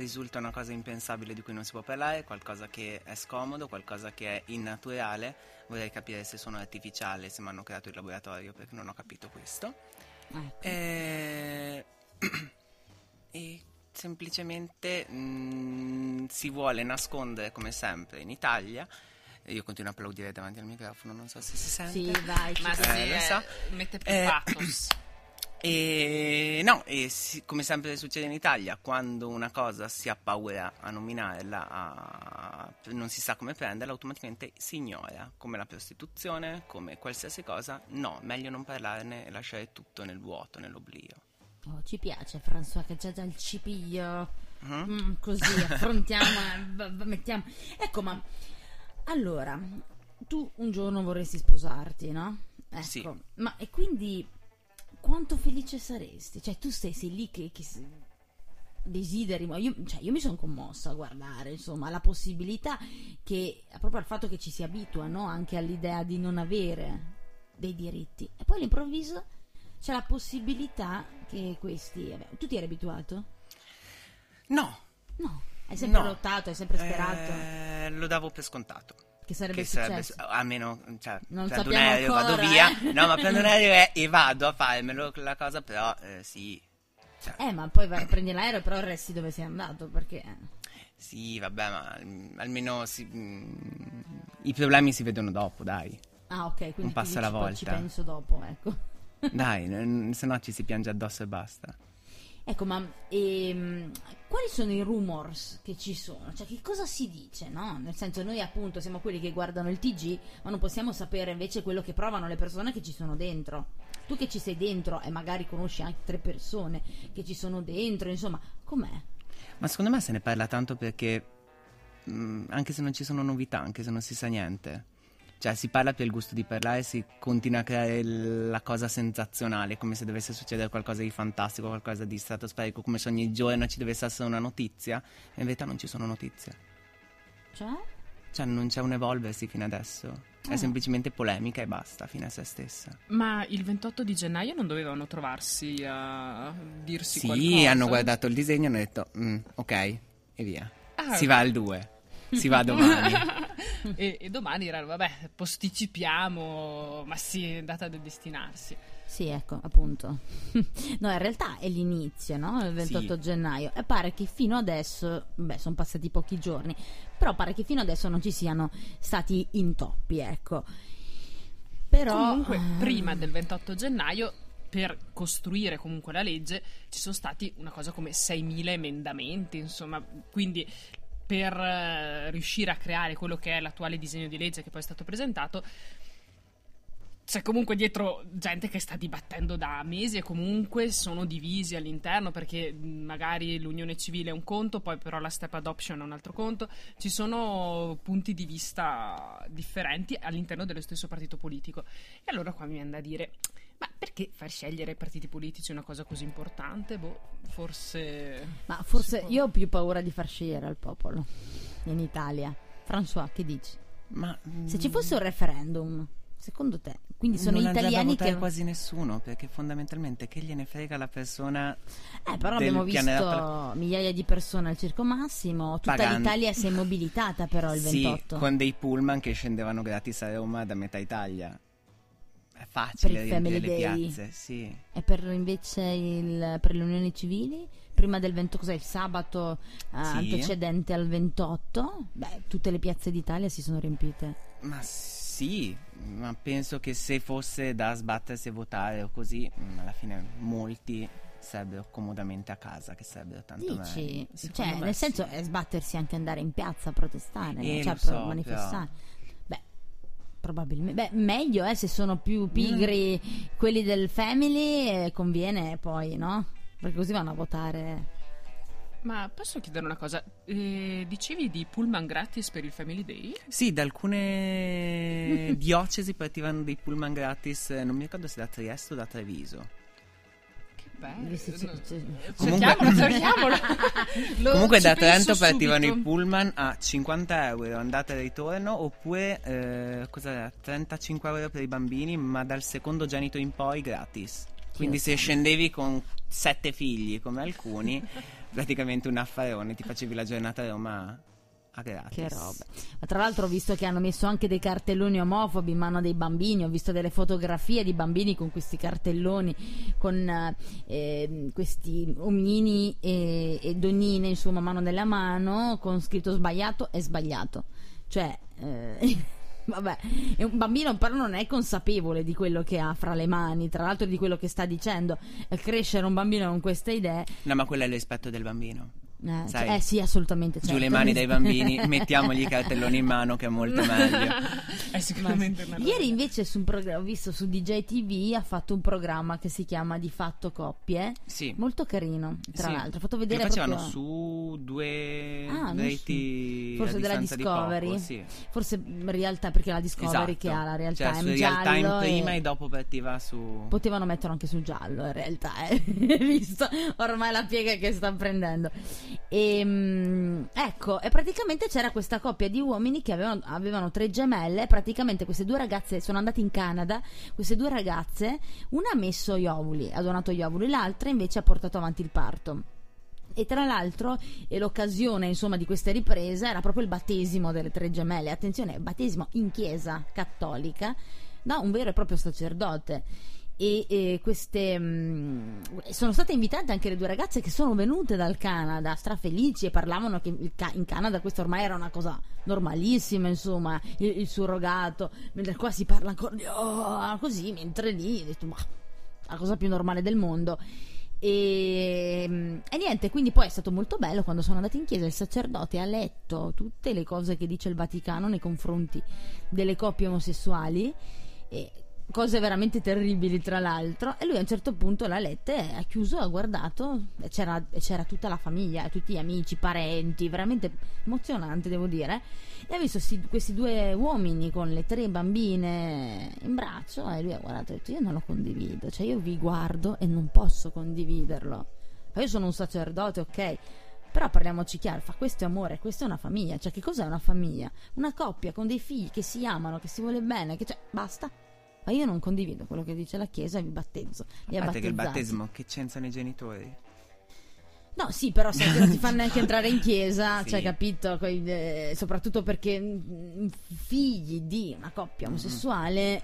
risulta una cosa impensabile di cui non si può parlare, qualcosa che è scomodo, qualcosa che è innaturale. Vorrei capire se sono artificiale, se mi hanno creato il laboratorio, perché non ho capito questo. Ecco. E, e semplicemente mh, si vuole nascondere, come sempre, in Italia. Io continuo a applaudire davanti al microfono, non so se si sente. Sì, vai, Ma sì, eh, so. mette più Eh, pathos. E no, e si- come sempre succede in Italia, quando una cosa si ha paura a nominarla, a- non si sa come prenderla, automaticamente si ignora, come la prostituzione, come qualsiasi cosa. No, meglio non parlarne e lasciare tutto nel vuoto, nell'oblio. Oh, ci piace François che già il cipiglio. Mhm. Mm, così affrontiamo, eh, mettiamo. Ecco, ma allora tu un giorno vorresti sposarti, no? Ecco, Sì. ma e quindi quanto felice saresti? Cioè, tu sei, sei lì che, che desideri, io, cioè, io mi sono commossa a guardare, insomma, la possibilità che, proprio al fatto che ci si abitua, no? Anche all'idea di non avere dei diritti. E poi all'improvviso c'è la possibilità che questi... vabbè, tu ti eri abituato? No, No, hai sempre No. lottato, hai sempre sperato eh, lo davo per scontato. Che sarebbe Che sarebbe, successo. a meno, cioè, Non prendo un aereo, ancora, vado via. eh. No, ma prendo un aereo e, e vado a farmelo la cosa, però eh, sì. Cioè, Eh, ma poi vai, prendi l'aereo però resti dove sei andato perché... Sì, vabbè, ma mm, almeno si- mm, i problemi si vedono dopo, dai. Ah, ok, quindi Un passo dici, alla poi ci volta. penso dopo, ecco. Dai, se no ci si piange addosso e basta. Ecco, ma ehm, quali sono i rumors che ci sono? Cioè, che cosa si dice, no? Nel senso, noi appunto siamo quelli che guardano il TG, ma non possiamo sapere invece quello che provano le persone che ci sono dentro. Tu che ci sei dentro e magari conosci altre persone che ci sono dentro, insomma, com'è? Ma secondo me se ne parla tanto perché, mm, anche se non ci sono novità, anche se non si sa niente, cioè si parla per il gusto di parlare, si continua a creare la cosa sensazionale, come se dovesse succedere qualcosa di fantastico, qualcosa di stratosferico, come se ogni giorno ci dovesse essere una notizia, e in verità non ci sono notizie. Cioè? Cioè non c'è un evolversi fino adesso, è Ah. semplicemente polemica e basta, fine a se stessa. Ma il 28 di gennaio non dovevano trovarsi a dirsi Sì, qualcosa? hanno guardato il disegno e hanno detto, "Mm, ok, e via. Ah. Si va al 2, si va domani. E, e domani erano, vabbè, posticipiamo, ma sì, è andata a destinarsi. Sì, ecco, appunto. no, in realtà è l'inizio, no? Il 28 Sì. gennaio. E pare che fino adesso, beh, sono passati pochi giorni, però pare che fino adesso non ci siano stati intoppi, ecco. Però... Comunque, eh, prima del 28 gennaio, per costruire comunque la legge, ci sono stati una cosa come 6.000 emendamenti, insomma, quindi per eh, riuscire a creare quello che è l'attuale disegno di legge che poi è stato presentato, c'è comunque dietro gente che sta dibattendo da mesi e comunque sono divisi all'interno perché magari l'unione civile è un conto, poi però la step adoption è un altro conto. Ci sono punti di vista differenti all'interno dello stesso partito politico. E allora qua mi viene da dire, ma perché far scegliere ai partiti politici una cosa così importante? Boh, forse... Ma forse io ho più paura di far scegliere al popolo in Italia. François, che dici? Ma Se ci fosse un referendum, secondo te? Quindi sono non italiani che... quasi nessuno perché fondamentalmente che gliene frega la persona Eh, però abbiamo visto pianeta- migliaia di persone al Circo Massimo, tutta Pagando. l'Italia si è mobilitata però il sì, 28. con dei pullman che scendevano gratis a Roma da metà Italia è Per facile Family le Day. piazze sì E per invece il, per le unioni civili? Prima del 20, cos'è il sabato eh, Sì. antecedente al 28? Beh, tutte le piazze d'Italia si sono riempite. ma sì ma penso che se fosse da sbattersi e votare o così mm, alla fine molti sarebbero comodamente a casa che sarebbero tanto Dici? Cioè, nel sì. senso è sbattersi anche andare in piazza a protestare, Eh, cioè so, manifestare. Beh, probabilmente. Beh, meglio eh, se sono Mm. più pigri quelli del family, eh, conviene poi, no? Perché così vanno a votare. Ma posso chiedere una cosa? Eh, dicevi di pullman gratis per il Family Day? Sì, da alcune diocesi partivano dei pullman gratis, eh, non mi ricordo se da Trieste o da Treviso. Che bello. Visto- c- c- Comunque- Cerchiamolo, cerchiamolo. Lo- Comunque da Trento partivano subito. i pullman a 50 euro andata e ritorno oppure eh, cos'era, 35 euro per i bambini ma dal secondogenito in poi gratis. Quindi se scendevi con sette figli come alcuni praticamente un affarone, ti facevi la giornata a Roma a gratis. Che roba. Ma tra l'altro ho visto che hanno messo anche dei cartelloni omofobi in mano dei bambini, ho visto delle fotografie di bambini con questi cartelloni, con eh, questi omini e, e, donnine, insomma, mano nella mano, con scritto sbagliato e sbagliato. Cioè... Eh, vabbè, un bambino però non è consapevole di quello che ha fra le mani, tra l'altro di quello che sta dicendo. Crescere un bambino con queste idee. No, ma quello è l'aspetto del bambino. Eh, Sai, eh sì, assolutamente. Certo. Giù le mani dai bambini, mettiamogli i cartelloni in mano che è molto meglio. è sicuramente Ma, Ieri invece su un programma, ho visto su DJ TV ha fatto un programma che si chiama Di fatto coppie. Sì. Molto carino, tra sì. l'altro. Ha fatto vedere Lo facevano proprio... su due ah, reti forse della Discovery. Di poco, sì. Forse in realtà perché la Discovery esatto. che ha la real cioè, su real time prima e... e dopo partiva su Potevano metterlo anche sul giallo in realtà, eh. visto ormai la piega che sta prendendo. E, ehm, ecco, e praticamente c'era questa coppia di uomini che avevano, avevano tre gemelle. Praticamente queste due ragazze sono andate in Canada. Queste due ragazze, una ha messo gli ovuli, ha donato gli ovuli, l'altra invece ha portato avanti il parto. E tra l'altro, l'occasione insomma di queste riprese era proprio il battesimo delle tre gemelle. Attenzione, battesimo in chiesa cattolica da un vero e proprio sacerdote e, e queste mh, mm, sono state invitate anche le due ragazze che sono venute dal Canada strafelici e parlavano che in Canada questo ormai era una cosa normalissima insomma il, il surrogato mentre qua si parla ancora di oh, così mentre lì detto, ma, la cosa più normale del mondo e, mm, e, niente, quindi poi è stato molto bello quando sono andati in chiesa. Il sacerdote ha letto tutte le cose che dice il Vaticano nei confronti delle coppie omosessuali. E cose veramente terribili tra l'altro e lui a un certo punto l'ha letta e ha chiuso ha guardato e c'era, c'era tutta la famiglia tutti gli amici, parenti veramente emozionante devo dire e ha visto si, questi due uomini con le tre bambine in braccio e lui ha guardato e ha detto io non lo condivido cioè io vi guardo e non posso condividerlo ma io sono un sacerdote ok però parliamoci chiaro, fa questo è amore, questa è una famiglia, cioè che cos'è una famiglia? Una coppia con dei figli che si amano, che si vuole bene, che cioè, basta, ma io non condivido quello che dice la Chiesa e vi battezzo. Vi a parte che il battesimo, che c'entrano i genitori? No, sì, però se non ti fanno neanche entrare in chiesa, sì. cioè, capito? Eh, soprattutto perché figli di una coppia omosessuale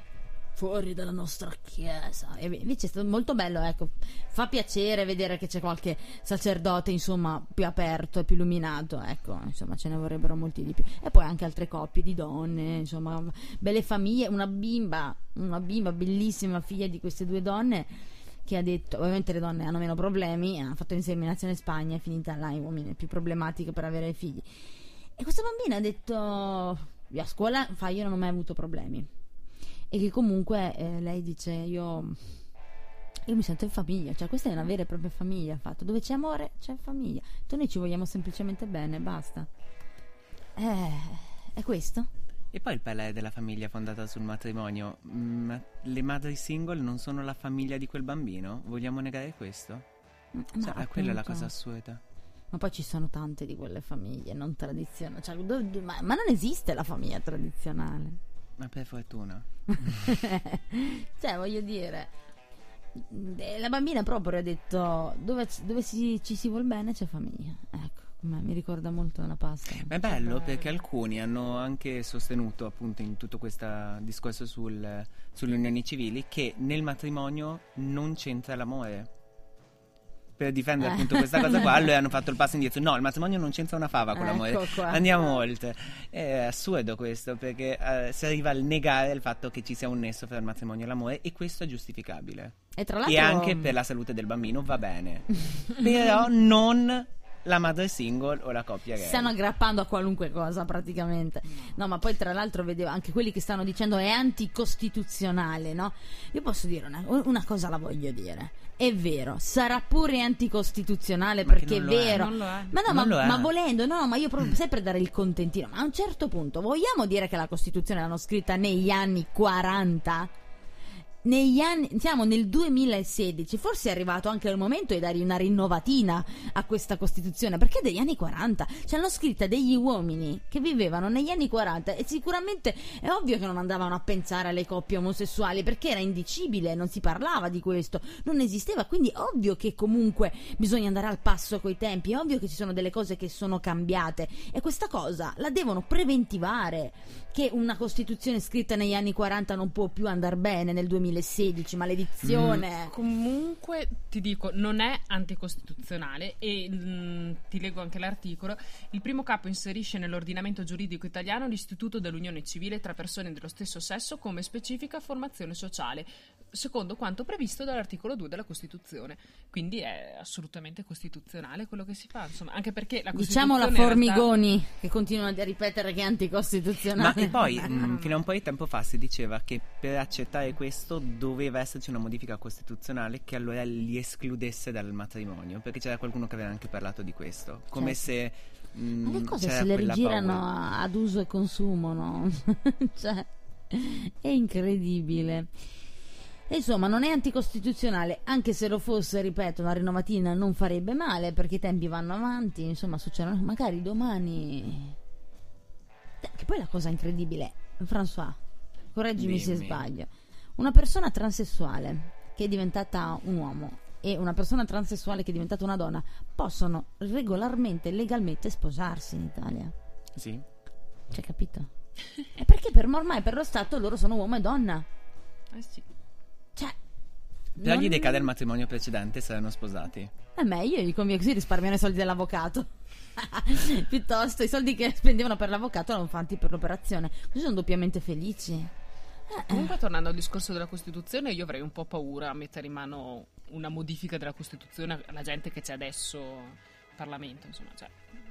fuori dalla nostra chiesa. E invece è stato molto bello, ecco. Fa piacere vedere che c'è qualche sacerdote, insomma, più aperto e più illuminato. Ecco, insomma, ce ne vorrebbero molti di più. E poi anche altre coppie di donne, insomma, belle famiglie. Una bimba, una bimba bellissima, figlia di queste due donne che ha detto, ovviamente le donne hanno meno problemi, hanno fatto inseminazione in Spagna, è finita là in uomini, più problematico per avere figli. E questa bambina ha detto, a scuola fa, io non ho mai avuto problemi e che comunque eh, lei dice io, io mi sento in famiglia, cioè questa è una vera e propria famiglia, fatto. dove c'è amore c'è famiglia, tu noi ci vogliamo semplicemente bene, basta. Eh, è questo? E poi il pelé della famiglia fondata sul matrimonio, mm, le madri single non sono la famiglia di quel bambino? Vogliamo negare questo? Mm, ma cioè, quella è la cosa assurda. Ma poi ci sono tante di quelle famiglie non tradizionali. Cioè, ma, ma, non esiste la famiglia tradizionale. Ma per fortuna. cioè, voglio dire, eh, la bambina proprio ha detto dove, dove si, ci si vuol bene c'è famiglia. Ecco. mi ricorda molto una pasta. Ma è bello perché alcuni hanno anche sostenuto, appunto, in tutto questo discorso sul, sulle unioni civili, che nel matrimonio non c'entra l'amore per difendere appunto eh. questa cosa qua, loro hanno fatto il passo indietro. No, il matrimonio non c'entra una fava con l'amore. Ecco Andiamo oltre. È assurdo questo perché uh, si arriva al negare il fatto che ci sia un nesso tra il matrimonio e l'amore e questo è giustificabile. E, tra l'altro... e anche per la salute del bambino va bene. Però non la madre single o la coppia gay. Stanno aggrappando a qualunque cosa praticamente. No, ma poi tra l'altro vedevo anche quelli che stanno dicendo è anticostituzionale, no? Io posso dire una, una cosa la voglio dire. È vero, sarà pure anticostituzionale ma perché è vero. È, ma no, ma, ma, volendo, no, ma io proprio sempre dare il contentino. Ma a un certo punto vogliamo dire che la Costituzione l'hanno scritta negli anni 40? Negli anni, siamo nel 2016, forse è arrivato anche il momento di dare una rinnovatina a questa Costituzione, perché è degli anni 40, ce l'hanno scritta degli uomini che vivevano negli anni 40 e sicuramente è ovvio che non andavano a pensare alle coppie omosessuali perché era indicibile, non si parlava di questo, non esisteva, quindi è ovvio che comunque bisogna andare al passo coi tempi, è ovvio che ci sono delle cose che sono cambiate e questa cosa la devono preventivare che una Costituzione scritta negli anni 40 non può più andare bene nel 2016, maledizione. Comunque ti dico, non è anticostituzionale e mm, ti leggo anche l'articolo. Il primo capo inserisce nell'ordinamento giuridico italiano l'istituto dell'unione civile tra persone dello stesso sesso come specifica formazione sociale, secondo quanto previsto dall'articolo 2 della Costituzione. Quindi è assolutamente costituzionale quello che si fa, insomma, anche perché la Diciamo la in realtà- Formigoni che continua a ripetere che è Ma anticostituzionale. e poi, mh, fino a un po' di tempo fa, si diceva che per accettare questo doveva esserci una modifica costituzionale che allora li escludesse dal matrimonio, perché c'era qualcuno che aveva anche parlato di questo, come Certo. se... mh, Ma le cose se le rigirano paura. ad uso e consumo, no? cioè, è incredibile. Insomma, non è anticostituzionale, anche se lo fosse, ripeto, una rinnovatina non farebbe male perché i tempi vanno avanti, insomma, succedono magari domani. Che poi la cosa incredibile, François, correggimi se Dimmi. sbaglio. Una persona transessuale che è diventata un uomo e una persona transessuale che è diventata una donna possono regolarmente, legalmente sposarsi in Italia. Sì. Cioè, capito? E perché per ormai per lo Stato loro sono uomo e donna. Eh sì. Cioè. Però non- gli decade il matrimonio precedente se erano sposati. È meglio, gli conviene così risparmiano i soldi dell'avvocato. Piuttosto i soldi che spendevano per l'avvocato erano fatti per l'operazione. Così sono doppiamente felici. Comunque, tornando al discorso della Costituzione, io avrei un po' paura a mettere in mano una modifica della Costituzione alla gente che c'è adesso in Parlamento. Insomma, cioè,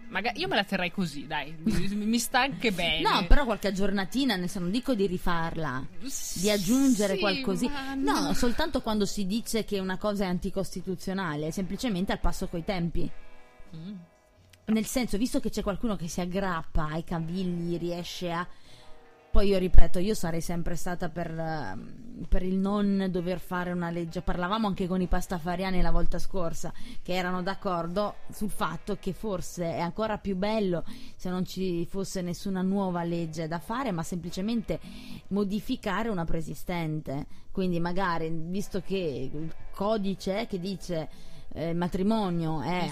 magari io me la terrei così, dai, mi, sta anche bene. No, però qualche aggiornatina, ne so, non dico di rifarla, di aggiungere Sì, qualcosina. ma No, soltanto quando si dice che una cosa è anticostituzionale, semplicemente al passo coi tempi. Mm. Nel senso, visto che c'è qualcuno che si aggrappa ai cavilli, riesce a. Poi io ripeto, io sarei sempre stata per, ehm, per il non dover fare una legge. Parlavamo anche con i pastafariani la volta scorsa, che erano d'accordo sul fatto che forse è ancora più bello se non ci fosse nessuna nuova legge da fare, ma semplicemente modificare una preesistente. Quindi magari, visto che il codice che dice eh, il matrimonio è.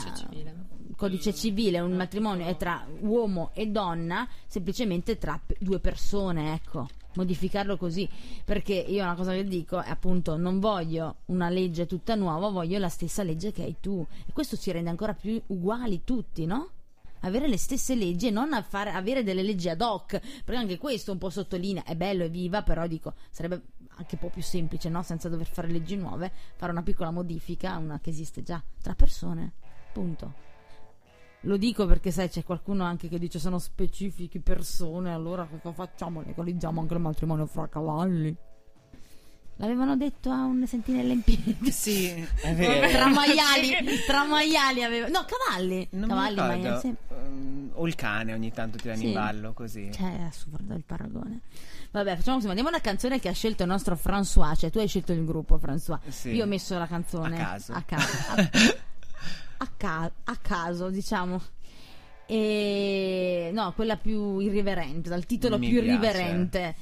Codice civile, un matrimonio è tra uomo e donna, semplicemente tra due persone, ecco. Modificarlo così, perché io una cosa che dico è appunto non voglio una legge tutta nuova, voglio la stessa legge che hai tu. E questo ci rende ancora più uguali tutti, no? Avere le stesse leggi e non fare- avere delle leggi ad hoc, perché anche questo un po' sottolinea, è bello, è viva, però dico, sarebbe anche un po' più semplice, no? Senza dover fare leggi nuove, fare una piccola modifica una che esiste già, tra persone, punto. Lo dico perché sai c'è qualcuno anche che dice sono specifiche persone, allora cosa facciamo? Legalizziamo anche il matrimonio fra cavalli. L'avevano detto a un sentinella in piedi. Sì, è tra vero. maiali, tra maiali aveva... No, cavalli. Non cavalli, maiali, sì. Ehm, o il cane ogni tanto tirano Sì. in ballo così. Cioè, è assurdo il paragone. Vabbè, facciamo così, mandiamo una canzone che ha scelto il nostro François, cioè tu hai scelto il gruppo François. Sì. Io ho messo la canzone A caso. A, caso. a, a ca- a caso, diciamo. E no, quella più irriverente, dal titolo Mi più piace. irriverente.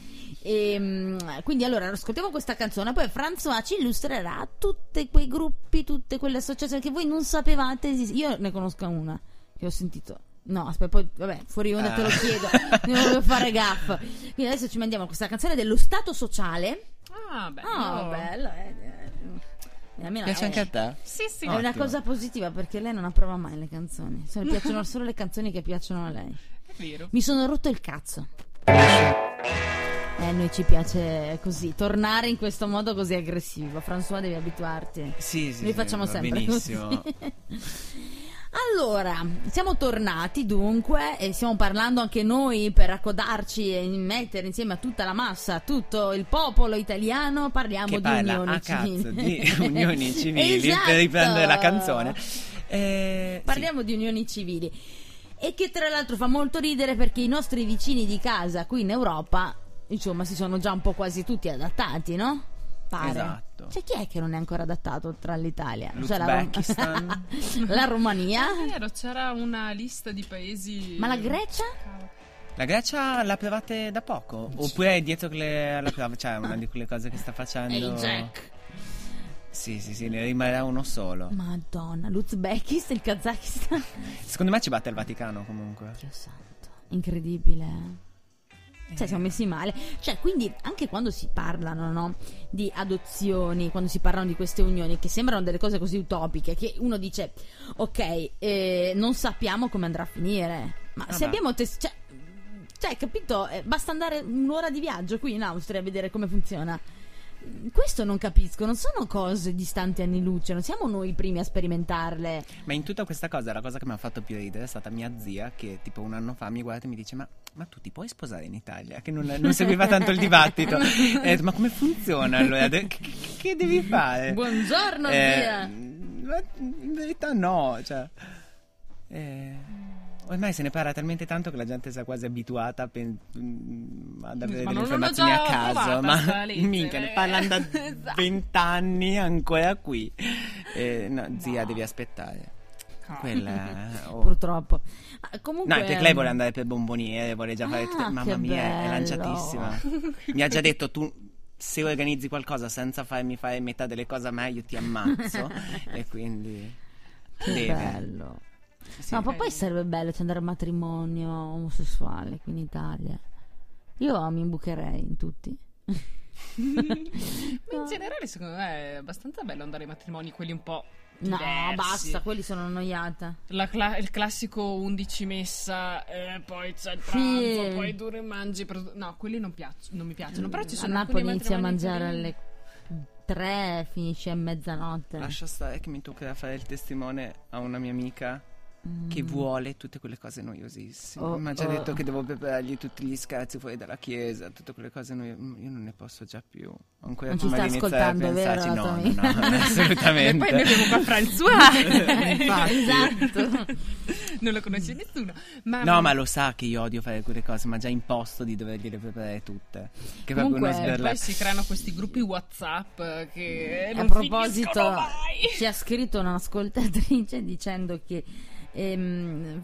E, mm, quindi allora ascoltiamo questa canzone, poi François ci illustrerà tutti quei gruppi, tutte quelle associazioni che voi non sapevate esist- Io ne conosco una che ho sentito. No, aspetta, poi vabbè, fuori onda te lo Ah. chiedo, non voglio fare gaff. Quindi adesso ci mandiamo questa canzone dello Stato sociale. Ah, bello. Ah, bello, eh, Piace è- anche a te? Sì, sì. è una Ottimo. cosa positiva perché lei non approva mai le canzoni. Se le piacciono solo le canzoni che piacciono a lei. È vero. Mi sono rotto il cazzo. Eh, a noi ci piace così, tornare in questo modo così aggressivo. François, devi abituarti. Sì, sì. Noi sì, facciamo sempre benissimo. così. Allora, siamo tornati dunque e stiamo parlando anche noi per accodarci e mettere insieme a tutta la massa, tutto il popolo italiano, parliamo che di parla unioni a cazzo civili. di unioni civili Esatto. per riprendere la canzone. Eh, Parliamo di unioni civili. E che tra l'altro fa molto ridere perché i nostri vicini di casa qui in Europa, insomma, si sono già un po' quasi tutti adattati, no? Scappare. Esatto. Cioè, chi è che non è ancora adattato tra l'Italia? Cioè, la, Rom- L'Uzbekistan. la Romania? È vero, c'era una lista di paesi. Ma la Grecia? La Grecia la provate da poco? Oppure è dietro che le, la prova? Cioè, una di quelle cose che sta facendo. Ehi Jack. Sì, sì, sì, ne rimarrà uno solo. Madonna, l'Uzbekistan, il Kazakistan. Secondo me ci batte il Vaticano comunque. Dio santo, incredibile. Eh. Cioè, siamo messi male. Cioè, quindi anche quando si parlano, no? Di adozioni, quando si parlano di queste unioni, che sembrano delle cose così utopiche, che uno dice, ok, eh, non sappiamo come andrà a finire. Ma se Vabbè. abbiamo tes- cioè, cioè, capito? Eh, basta andare un'ora di viaggio qui in Austria a vedere come funziona. Questo non capisco, non sono cose distanti anni luce, non siamo noi i primi a sperimentarle. Ma in tutta questa cosa la cosa che mi ha fatto più ridere è stata mia zia che tipo un anno fa mi guarda e mi dice ma, ma tu ti puoi sposare in Italia? Che non, non seguiva tanto il dibattito. Detto, ma come funziona allora? Che, che devi fare? Buongiorno, Eh, zia. in verità no, cioè... eh, ormai se ne parla talmente tanto che la gente si è quasi abituata a pen- mm, ad avere Ma delle informazioni a caso. Ma minchia, ne eh. parlano da Esatto. vent'anni ancora qui. Eh, no, zia, No. devi aspettare. Quella è- oh. Purtroppo. Comunque. No, è perché lei vuole andare per bomboniere, vuole già fare Ah, tutte... Mamma mia, è bello. lanciatissima. Mi ha già detto tu se organizzi qualcosa senza farmi fare metà delle cose a me, io ti ammazzo. e quindi Che deve. bello. Sì. No, ma poi sarebbe bello cioè, andare a matrimonio omosessuale qui in Italia. Io mi imbucherei in tutti. Ma in generale, secondo me è abbastanza bello andare ai matrimoni, quelli un po'. No, diversi. basta, quelli sono annoiata. La cla- il classico 11 messa, eh, poi c'è il Sì. pranzo, poi dure e mangi. per- No, quelli non, piac- non mi piacciono. Però ci a sono Napoli alcuni inizia a mangiare alle 3 finisce a mezzanotte. Lascia stare che mi toccherà fare il testimone a una mia amica che vuole tutte quelle cose noiosissime. Mm. Oh, Mi ha già oh. detto che devo preparargli tutti gli scherzi fuori dalla chiesa, tutte quelle cose noiose. Io non ne posso già più. Ancora Non ci prima sta di iniziare a ascoltando, vero, No, no, no, E assolutamente. poi noi abbiamo qua François. Infatti. Esatto. non lo conosce nessuno. Ma No, ma lo sa che io odio fare quelle cose, ma già imposto di dovergliele preparare tutte. Che è proprio uno Comunque, sberla. poi si creano questi gruppi WhatsApp che A non proposito, ci ha scritto un'ascoltatrice dicendo che ehm,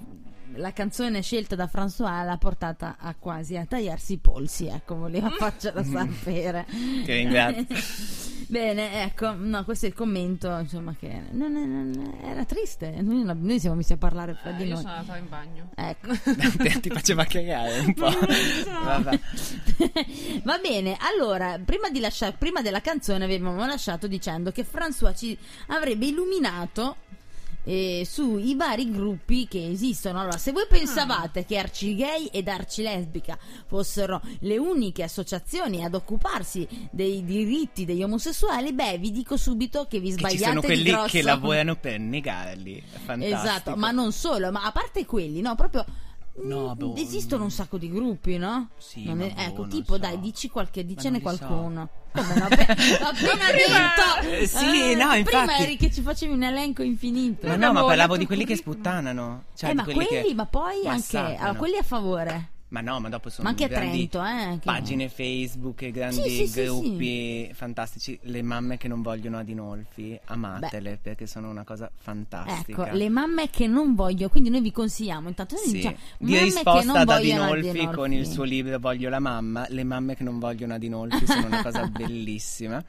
la canzone scelta da François l'ha portata a quasi a tagliarsi i polsi. Ecco, voleva farcela sapere. Che ringrazio. Bene, ecco, no, questo è il commento, insomma, che non non era triste. Noi, non- noi siamo messi a parlare fra Eh, di io noi. sono andata in bagno. Ecco. ti, ti faceva cagare un po'. Va bene, allora, prima, di lasciare, prima della canzone avevamo lasciato dicendo che François ci avrebbe illuminato eh, sui vari gruppi che esistono. Allora, se voi pensavate che Arcigay ed Arcilesbica fossero le uniche associazioni ad occuparsi dei diritti degli omosessuali, beh, vi dico subito che vi Che sbagliate ci sono quelli grosso. che lavorano per negarli. È fantastico. Esatto, ma non solo, ma a parte quelli, no, proprio No, mm, boh, esistono un sacco di gruppi, no? Sì, Non è- boh, ecco, non tipo, so. dai, dici qualche, dicene qualcuno. Come no? L'ho appena detto. Eh, sì, no, Prima infatti. eri che ci facevi un elenco infinito. Ma no, ma parlavo di quelli che sputtanano. Cioè, eh, di ma quelli quelli, che ma poi anche allora, quelli a favore. Ma no, ma dopo sono Ma anche a Trento, eh, pagine Facebook, grandi Sì, sì, sì, gruppi fantastici. Le mamme che non vogliono Adinolfi, amatele perché sono una cosa fantastica. Ecco, le mamme che non voglio, quindi noi vi consigliamo intanto Sì. diciamo, Di risposta ad Adinolfi. con il suo libro Voglio la mamma, le mamme che non vogliono Adinolfi sono una cosa bellissima.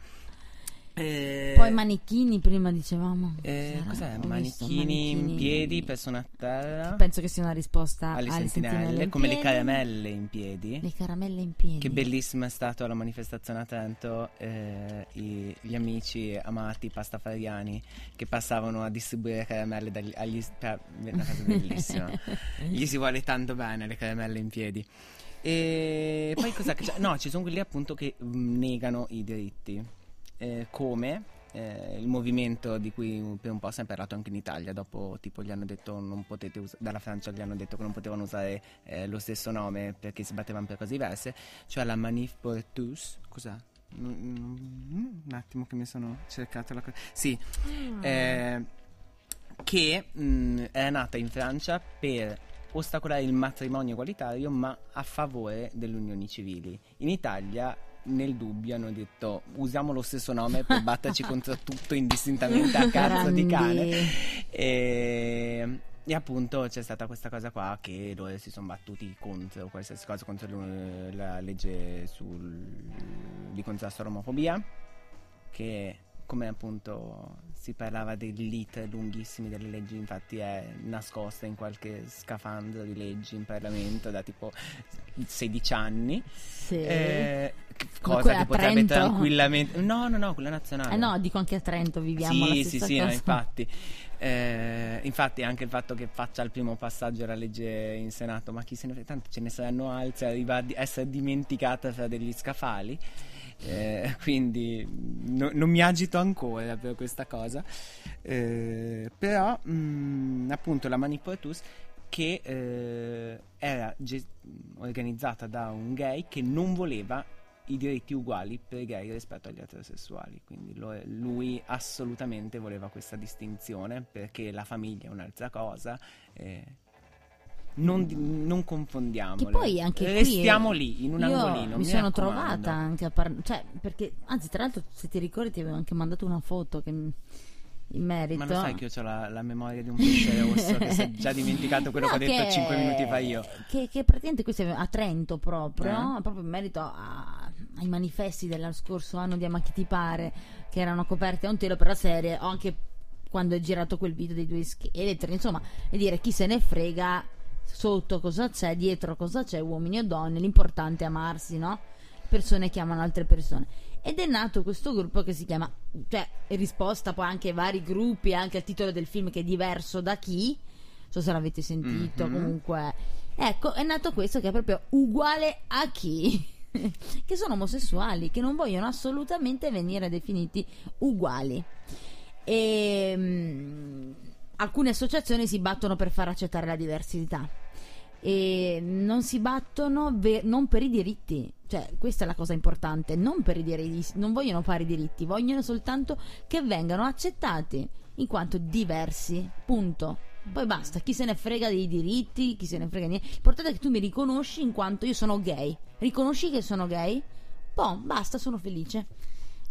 Eh, Poi manichini prima dicevamo. eh, cos'è? visto Manichini, in manichini- piedi, persone a terra, Penso che sia una risposta alle, alle sentinelle, in come le piedi. caramelle in piedi. Le caramelle in piedi. Che bellissima è stata la manifestazione a Trento, eh, i- gli amici amati pastafariani che passavano a distribuire caramelle dagli, agli, per- una cosa bellissima. Gli si vuole tanto bene le caramelle in piedi. E poi che c'è? No, ci sono quelli appunto che mm, negano i diritti, Eh, come eh, il movimento di cui per un po' si è parlato anche in Italia, dopo tipo gli hanno detto non potete usare, dalla Francia gli hanno detto che non potevano usare eh, lo stesso nome perché si battevano per cose diverse, cioè la Manif pour tous, cos'è? Mm, mm, Un attimo che mi sono cercato la cosa. Sì, eh, che mh, è nata in Francia per ostacolare il matrimonio egualitario ma a favore delle unioni civili. In Italia nel dubbio hanno detto usiamo lo stesso nome per batterci contro tutto indistintamente a cazzo di cane. E, e appunto c'è stata questa cosa qua che loro si sono battuti contro qualsiasi cosa, contro la legge sul, di contrasto all'omofobia, che come appunto si parlava degli lit lunghissimi delle leggi, infatti è nascosta in qualche scafandro di leggi in Parlamento da tipo 16 anni. Sì. Eh, cosa che potrebbe tranquillamente... No, no, no, quella nazionale. Eh no, dico anche a Trento viviamo Sì, sì, sì, no, infatti. Eh, infatti anche il fatto che faccia il primo passaggio la legge in Senato, ma chi se ne frega, tanto ce ne saranno altre, arriva a essere dimenticata fra degli scaffali. Eh, quindi no- non mi agito ancora per questa cosa. Eh, però, mh, appunto, la Maniportus che eh, era ge- organizzata da un gay che non voleva i diritti uguali per i gay rispetto agli eterosessuali. Quindi lo- lui assolutamente voleva questa distinzione perché la famiglia è un'altra cosa. eh, non, non confondiamole. Che poi anche qui Restiamo lì in un angolino. mi mi sono raccomando. trovata anche a parlare, cioè, perché, anzi, tra l'altro, se ti ricordi, ti avevo anche mandato una foto che in merito. Ma lo sai che io ho la, la memoria di un pesce rosso che si è già dimenticato quello No, che ho detto 5 minuti fa io. Che, che praticamente questo è a Trento proprio, Eh? proprio in merito a- ai manifesti dello scorso anno di Ama chi ti pare, che erano coperti a un telo per la serie, o anche quando è girato quel video dei due scheletri, insomma, e dire chi se ne frega sotto cosa c'è, dietro cosa c'è, uomini o donne, l'importante è amarsi, no? Persone che amano altre persone. Ed è nato questo gruppo che si chiama, cioè, risposta poi anche ai vari gruppi, anche al titolo del film che è diverso da chi, non so se l'avete sentito, Mhm. comunque. Ecco, è nato questo che è proprio uguale a chi? che sono omosessuali, che non vogliono assolutamente venire definiti uguali. E mm, alcune associazioni si battono per far accettare la diversità e non si battono ve- non per i diritti, cioè questa è la cosa importante, non per i diritti, non vogliono fare i diritti, vogliono soltanto che vengano accettati in quanto diversi, punto. Poi basta, chi se ne frega dei diritti, chi se ne frega niente. L'importante è che tu mi riconosci in quanto io sono gay. Riconosci che sono gay? Poi basta, sono felice.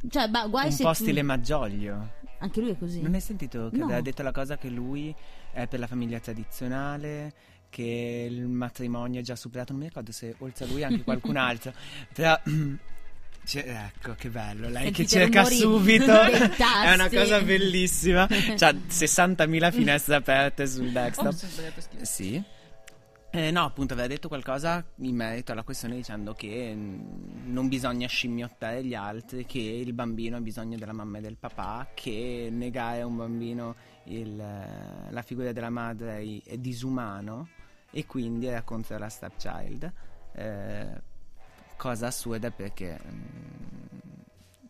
Cioè, ba- guai Un se po' tu- stile Maggioglio. Anche lui è così. Non hai sentito che No. aveva detto la cosa che lui è per la famiglia tradizionale, che il matrimonio è già superato, non mi ricordo se oltre a lui anche qualcun altro, però... cioè, ecco che bello, lei che Sentite cerca rumori subito è una cosa bellissima. C'ha 60.000 finestre aperte sul Oh, desktop. scrivere. Sì. Eh, no, appunto, aveva detto qualcosa in merito alla questione dicendo che mm, non bisogna scimmiottare gli altri, che il bambino ha bisogno della mamma e del papà, che negare a un bambino il, eh, la figura della madre è, disumano e quindi era contro la stepchild. Eh, cosa assurda perché mm,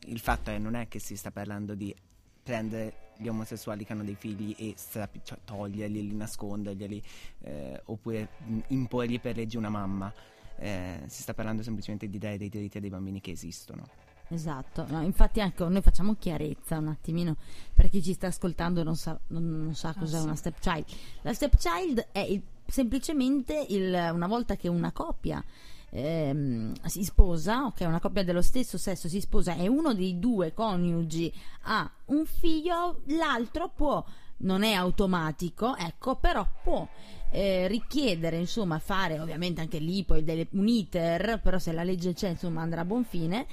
il fatto è non è che si sta parlando di prendere gli omosessuali che hanno dei figli e strap- cioè, toglierli, nasconderglieli eh, oppure mh, imporgli per legge una mamma. Eh, si sta parlando semplicemente di dare dei diritti a dei bambini che esistono. Esatto, no, infatti anche noi facciamo chiarezza un attimino per chi ci sta ascoltando non sa, non, non sa cos'è sì. una stepchild. La stepchild è il- semplicemente il- una volta che una coppia ehm, si sposa, ok, una coppia dello stesso sesso si sposa e uno dei due coniugi ha un figlio, l'altro può, non è automatico, ecco, però può eh, richiedere, insomma, fare ovviamente anche lì poi delle, un iter, però se la legge c'è, insomma, andrà a buon fine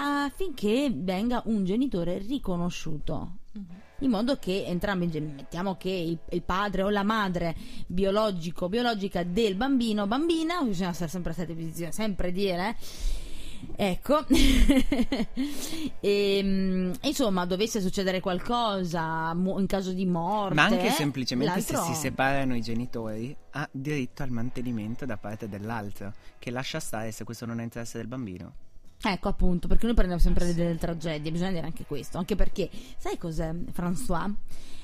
affinché venga un genitore riconosciuto. In modo che entrambi, mettiamo che il, il padre o la madre biologico biologica del bambino, bambina, bisogna stare sempre stati bisogna sempre dire, eh, Ecco, e, mm, insomma, dovesse succedere qualcosa in caso di morte, Ma anche semplicemente se si separano i genitori, ha diritto al mantenimento da parte dell'altro, che lascia stare se questo non è interesse del bambino. Ecco appunto, perché noi prendiamo sempre Ah, sì. delle tragedie, bisogna dire anche questo, anche perché, sai cos'è François?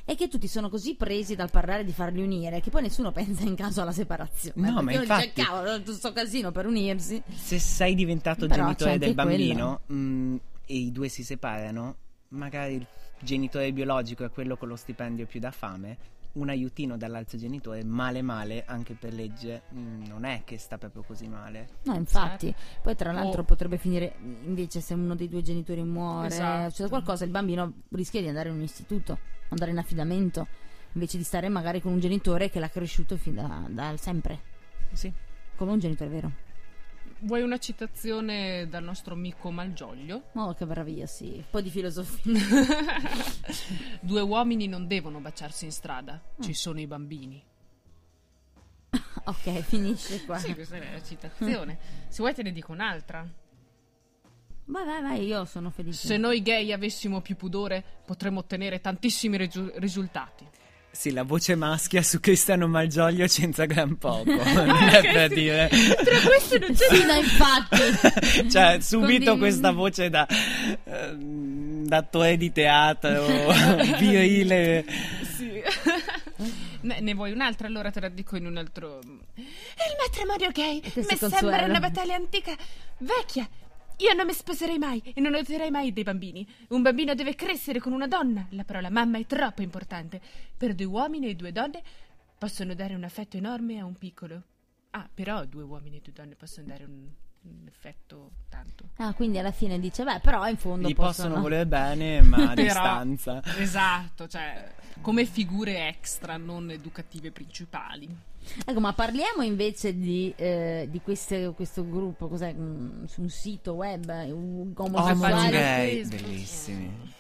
È che tutti sono così presi dal parlare di farli unire che poi nessuno pensa in caso alla separazione. No, ma infatti- dice, cavolo, tutto sto casino per unirsi. Se sei diventato Però genitore del bambino mh, e i due si separano, magari il genitore biologico è quello con lo stipendio più da fame un aiutino dall'altro genitore, male male, anche per legge, mh, non è che sta proprio così male. No, infatti. Poi tra l'altro O- potrebbe finire invece se uno dei due genitori muore, Esatto. succede qualcosa, il bambino rischia di andare in un istituto, andare in affidamento, invece di stare magari con un genitore che l'ha cresciuto fin da, da sempre, Sì. come un genitore vero. Vuoi una citazione dal nostro amico Malgioglio? Oh, che meraviglia, sì. Un po' di filosofia. Due uomini non devono baciarsi in strada, ci sono i bambini. ok, finisce qua. Sì, questa è la citazione. Se vuoi te ne dico un'altra. Vai, vai, vai, io sono felice. Se noi gay avessimo più pudore, potremmo ottenere tantissimi risu- risultati. Sì, la voce maschia su Cristiano Malgioglio c'entra gran poco, non è per dire. Tra queste non c'è Sì, no, infatti. cioè, subito Con questa voce da ehm, da attore di teatro virile. Sì. ne, ne vuoi un'altra? Allora te la dico in un altro. Il matrimonio gay mi sembra una battaglia antica, vecchia. Io non mi sposerei mai e non otterrei mai dei bambini. Un bambino deve crescere con una donna. La parola mamma è troppo importante. Per due uomini e due donne possono dare un affetto enorme a un piccolo. Ah, però due uomini e due donne possono dare un, un effetto tanto. Ah, quindi alla fine dice, beh, però in fondo Gli possono... possono voler bene, ma a distanza. Esatto, cioè come figure extra, non educative principali. Ecco, ma parliamo invece di, eh, di queste- questo gruppo, cos'è? mm, Su un sito web, eh, un- Homo omosessuali. gay, Facebook. bellissimi.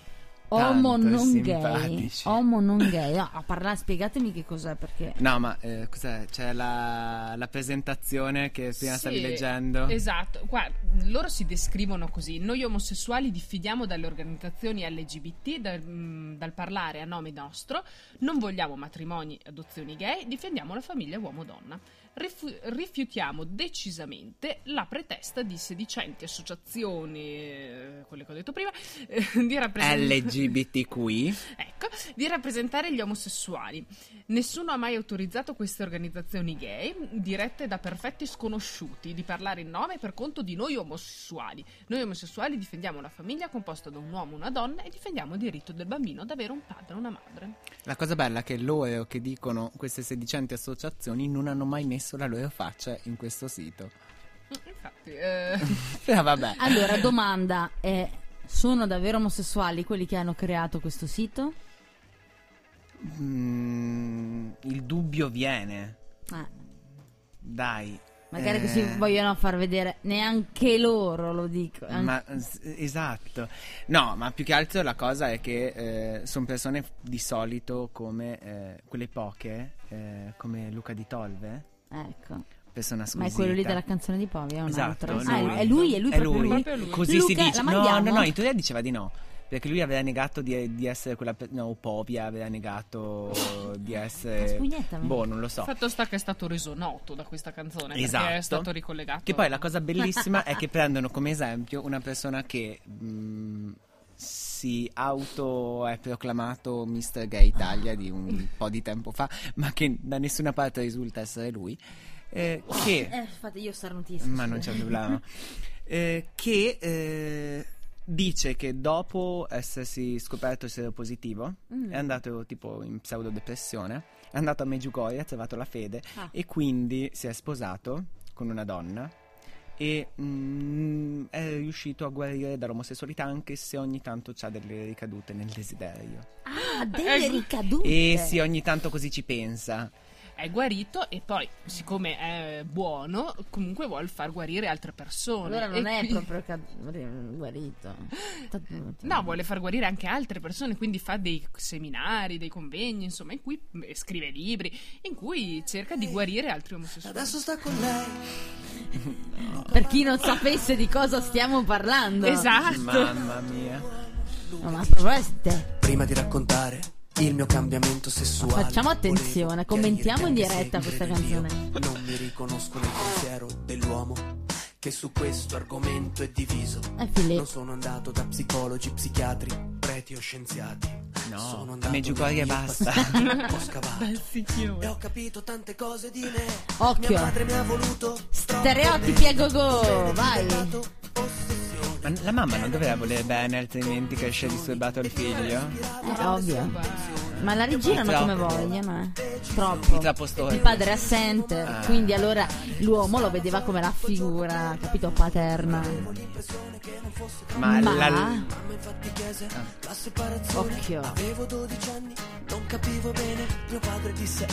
Homo Tanto non gay. Homo non gay. No, a parlare, spiegatemi che cos'è perché... No, ma eh, cos'è? C'è la, la presentazione che prima Sì, stavi leggendo. Esatto, guarda, loro si descrivono così. Noi omosessuali diffidiamo dalle organizzazioni LGBT, dal, mm, dal parlare a nome nostro, non vogliamo matrimoni e adozioni gay, difendiamo la famiglia uomo-donna. Rifu- rifiutiamo decisamente la pretesta di sedicenti associazioni, eh, quelle che ho detto prima, eh, di rappresentare... LGBTQI. Ecco, di rappresentare gli omosessuali. Nessuno ha mai autorizzato queste organizzazioni gay, dirette da perfetti sconosciuti, di parlare in nome e per conto di noi omosessuali. Noi omosessuali difendiamo una famiglia composta da un uomo e una donna e difendiamo il diritto del bambino ad avere un padre e una madre. La cosa bella è che loro che dicono queste sedicenti associazioni non hanno mai messo la loro faccia in questo sito. Infatti, eh, Però vabbè. Allora, domanda è... Sono davvero omosessuali quelli che hanno creato questo sito? Mm, il dubbio viene. Eh, Dai. magari eh, così vogliono far vedere, neanche loro lo dico. An- Ma, esatto. No, ma più che altro la cosa è che sono persone di solito come eh, quelle poche, eh, come Luca di Tolve, Ecco. persona Ma squisita. è quello lì della canzone di Povi, è un Esatto, altro. lui. Ah, è lui, è lui, È proprio lui. lui. Proprio lui. Così si Luca, dice. la No, no, no, in teoria diceva di no. Perché lui aveva negato di, di essere quella. pe- No, Povia aveva negato di Ma essere. Boh, non lo so. fatto sta che è stato reso noto da questa canzone perché Esatto. è stato ricollegato. Che poi la cosa bellissima è che prendono come esempio una persona che mh, si auto è proclamato Mr. Gay Italia di un po' di tempo fa, ma che da nessuna parte risulta essere lui. eh, che Eh, fate io starnutissimo. ma non c'è problema. Eh, che eh, dice che dopo essersi scoperto essere positivo Mm. è andato tipo in pseudodepressione, è andato a Meggiugorie, ha trovato la fede Ah. e quindi si è sposato con una donna e mm, è riuscito a guarire dall'omosessualità anche se ogni tanto ha delle ricadute nel desiderio. Ah, delle Ecco. ricadute. E sì, ogni tanto così ci pensa. È guarito e poi, siccome è buono, comunque vuol far guarire altre persone. Allora non E è qui- proprio cad- guarito. No, vuole far guarire anche altre persone, quindi fa dei seminari, dei convegni, insomma, in cui eh, scrive libri, in cui cerca di guarire altri omosessuali. Adesso sta con lei. Per chi non sapesse di cosa stiamo parlando. Esatto. Mamma mia. No, ma a proposito, Prima di raccontare il mio cambiamento sessuale. Facciamo attenzione, commentiamo in diretta questa canzone. io Non mi riconosco nel pensiero dell'uomo che su questo argomento è diviso. Eh. Non sono andato da psicologi, psichiatri, preti o scienziati. No, sono andato Meggiugorie nel mio basta. Ho scavato e ho capito tante cose di me. Occhio. Mia madre mi ha voluto. Stereotipi a go-go, vai. Ma la mamma non doveva volere bene, altrimenti cresce disturbato il figlio? È ovvio. Ma la rigirano come vogliono, eh. Troppo. Il padre è assente, Ah. quindi allora l'uomo lo vedeva come la figura, capito, paterna. Ma, Ma- la- Occhio. Avevo 12 anni, non capivo bene, mio padre disse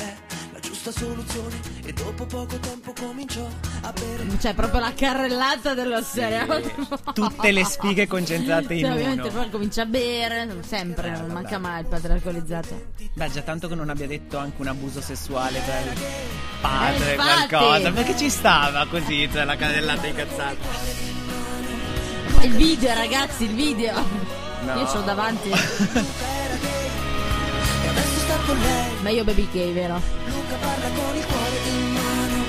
la giusta soluzione e dopo poco tempo cominciò a bere Cioè, proprio la carrellata della serie. tutte le spighe concentrate in Cioè, ovviamente uno. poi comincia a bere, sempre, Eh, non manca mai il padre alcolizzato. Beh, già tanto che non abbia detto anche un abuso sessuale tra il padre, Eh, qualcosa. Perché ci stava così, cioè la cadellata incazzata. Il video, ragazzi, il video. No. Io ce l'ho davanti. adesso sta con lei. Meglio baby gay, vero? Luca parla con il cuore in mano.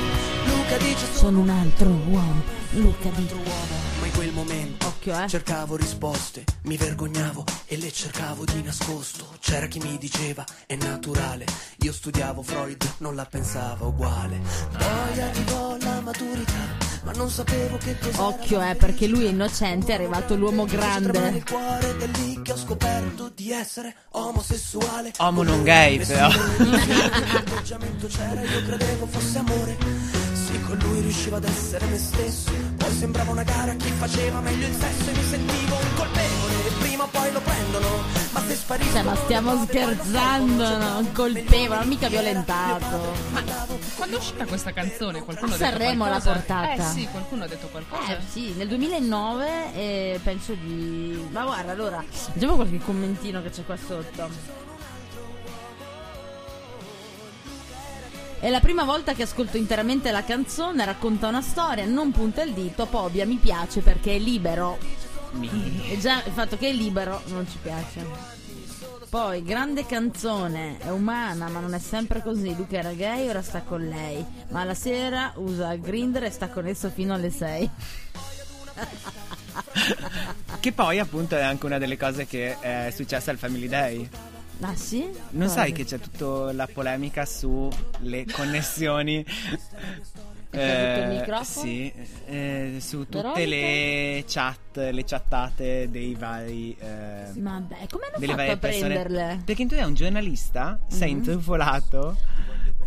Luca dice Sono un altro uomo. Luca di altro uomo, ma in quel momento Occhio, eh. cercavo risposte, mi vergognavo e le cercavo di nascosto. C'era chi mi diceva è naturale, io studiavo Freud, non la pensavo uguale. Poi arrivò la maturità, ma non sapevo che cos'era. Occhio, eh, perché lui è innocente, è arrivato l'uomo grande. il cuore è lì che ho scoperto di essere omosessuale. Homo non gay, però. L'atteggiamento c'era, io credevo fosse amore. Con lui riuscivo ad essere me stesso. Poi sembrava una gara a chi faceva meglio il sesso e mi sentivo un colpevole. Prima o poi lo prendono, ma se sparisco. Cioè, ma stiamo scherzando, no? Un colpevole, non mica violentato. Quando è uscita questa canzone? Qualcuno ha detto Sanremo l'ha portata. Eh sì, qualcuno ha detto qualcosa. Eh sì, nel 2009 eh, penso di... Ma guarda, allora, leggiamo qualche commentino che c'è qua sotto. È la prima volta che ascolto interamente la canzone, racconta una storia, non punta il dito, Pobia mi piace perché è libero. E già il fatto che è libero non ci piace. Poi, grande canzone, è umana, ma non è sempre così. Luca era gay, ora sta con lei. Ma la sera usa Grinder e sta con esso fino alle 6. Che poi, appunto, è anche una delle cose che è successa al Family Day. Ah sì? Non Cosa? sai che c'è tutta la polemica sulle connessioni. microfono? Sì, eh, su tutte Veronica? le chat, le chattate dei vari. eh, Vabbè, come hanno delle fatto varie a persone. prenderle? Perché in teoria un giornalista è Mhm. intrufolato.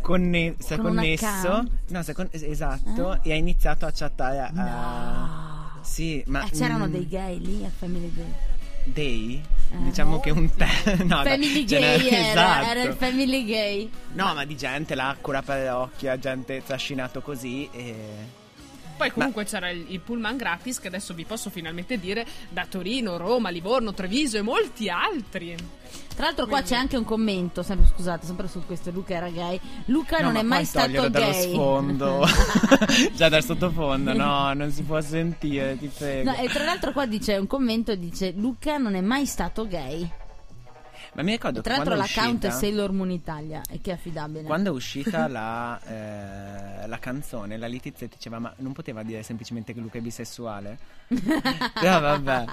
Conne- è Con connesso, no, è con- es- esatto, e ha iniziato a chattare. A, No. Sì, ma Eh, c'erano mm, dei gay lì a Family Day. Day? Eh. Diciamo che un te. No, family Gay n'era- era, esatto. era il Family Gay. No, ma di gente là, cura per occhio, gente trascinato così e... Poi comunque c'era il, il pullman gratis che adesso vi posso finalmente dire da Torino, Roma, Livorno, Treviso e molti altri. Tra l'altro qua c'è anche un commento, sempre scusate, sempre su questo Luca era gay. Luca No, non ma è mai stato toglierlo dallo gay. sfondo. Già dal sottofondo, no, non si può sentire, ti prego. No, e tra l'altro qua dice un commento dice Luca non è mai stato gay. Ma mi ricordo E tra l'altro è l'account è uscita, Sailor Moon Italia e che è affidabile. quando è uscita la, eh, la canzone, la Letizia diceva ma non poteva dire semplicemente che Luca è bisessuale? Però vabbè.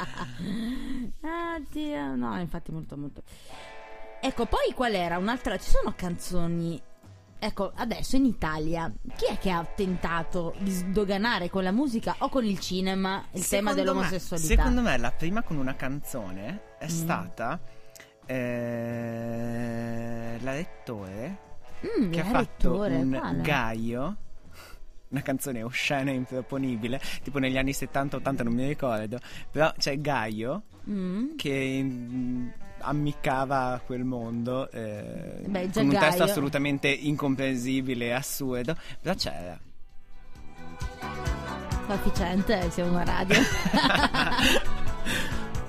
Ah, Dio, no, infatti molto molto. Ecco, poi qual era un'altra ci sono canzoni Ecco, adesso in Italia chi è che ha tentato di sdoganare con la musica o con il cinema il tema Secondo me- dell'omosessualità? secondo me la prima con una canzone è Mm. stata eh, la Lettore Mm, che ha la fatto Lettore, un quale? Gaio una canzone oscena e improponibile tipo negli anni 70-80 non mi ricordo però c'è Gaio Mm. che mm, ammiccava a quel mondo eh, Beh, con un testo Gaio. assolutamente incomprensibile e assurdo però c'era Sufficiente, siamo una radio.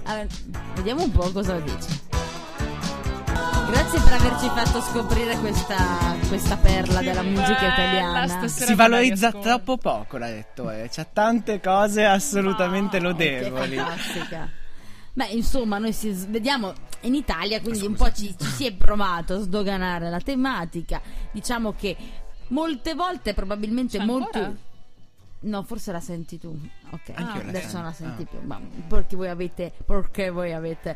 Allora, vediamo un po' cosa dice. Grazie per averci fatto scoprire questa, questa perla della musica italiana. si valorizza troppo poco la Lettore c'ha tante cose assolutamente No, Che lodevoli fantastica. Beh, insomma, noi si, vediamo in Italia, quindi un po' ci, ci si è provato a sdoganare la tematica. Diciamo che molte volte, probabilmente molto. No, forse la senti tu. Ok, la adesso sento. non la senti Ah. più. Ma perché voi avete perché voi avete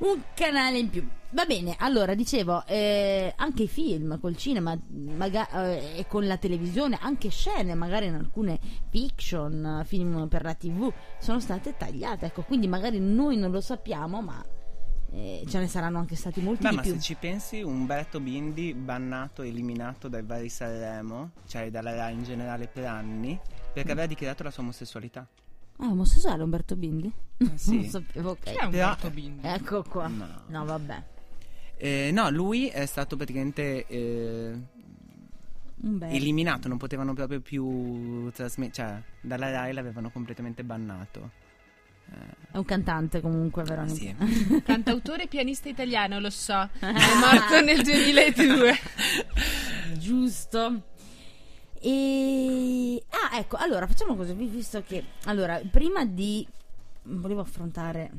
un canale in più. Va bene, allora dicevo, eh, anche i film col cinema maga- eh, e con la televisione, anche scene, magari in alcune fiction, film per la TV, sono state tagliate. Ecco, quindi magari noi non lo sappiamo, ma eh, ce ne saranno anche stati molti Beh, di ma più. se ci pensi, Umberto Bindi bannato, eliminato dai vari Sanremo, cioè dalla Rai in generale per anni, perché aveva dichiarato la sua omosessualità. Ah, è omosessuale Umberto Bindi? sì. non sapevo, ok. Chi è Umberto Bindi? Ecco qua. No. No, vabbè. Eh, no, lui è stato praticamente eh, Umberto. eliminato, non potevano proprio più trasmettere, cioè dalla Rai l'avevano completamente bannato. È un cantante comunque, Veronica. Sì. Cantautore e pianista italiano, lo so. È morto nel 2002. Giusto. E ah, ecco, allora facciamo così, vi- visto che allora, prima di volevo affrontare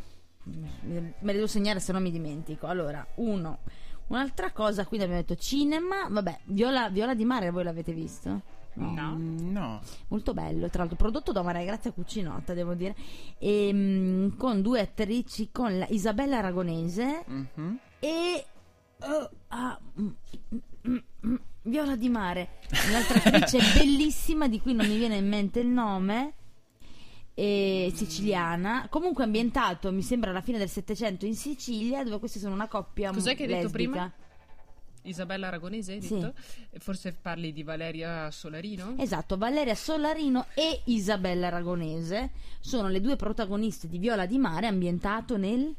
me le devo segnare se no mi dimentico. Allora, uno, un'altra cosa, quindi abbiamo detto cinema, vabbè, Viola, Viola di Mare voi l'avete visto? No. Mm, no. Molto bello, tra l'altro prodotto da Maria Grazia Cucinotta, devo dire, e, mm, con due attrici, con la Isabella Aragonese Mhm. e oh, ah, mm, mm, mm, Viola di Mare, un'altra attrice bellissima di cui non mi viene in mente il nome. siciliana, comunque ambientato mi sembra alla fine del Settecento in Sicilia, dove questi sono una coppia Cos'è che hai detto lesbica. prima? Isabella Aragonese, hai Sì. detto? E Forse parli di Valeria Solarino? Esatto, Valeria Solarino e Isabella Aragonese sono le due protagoniste di Viola di Mare ambientato nel...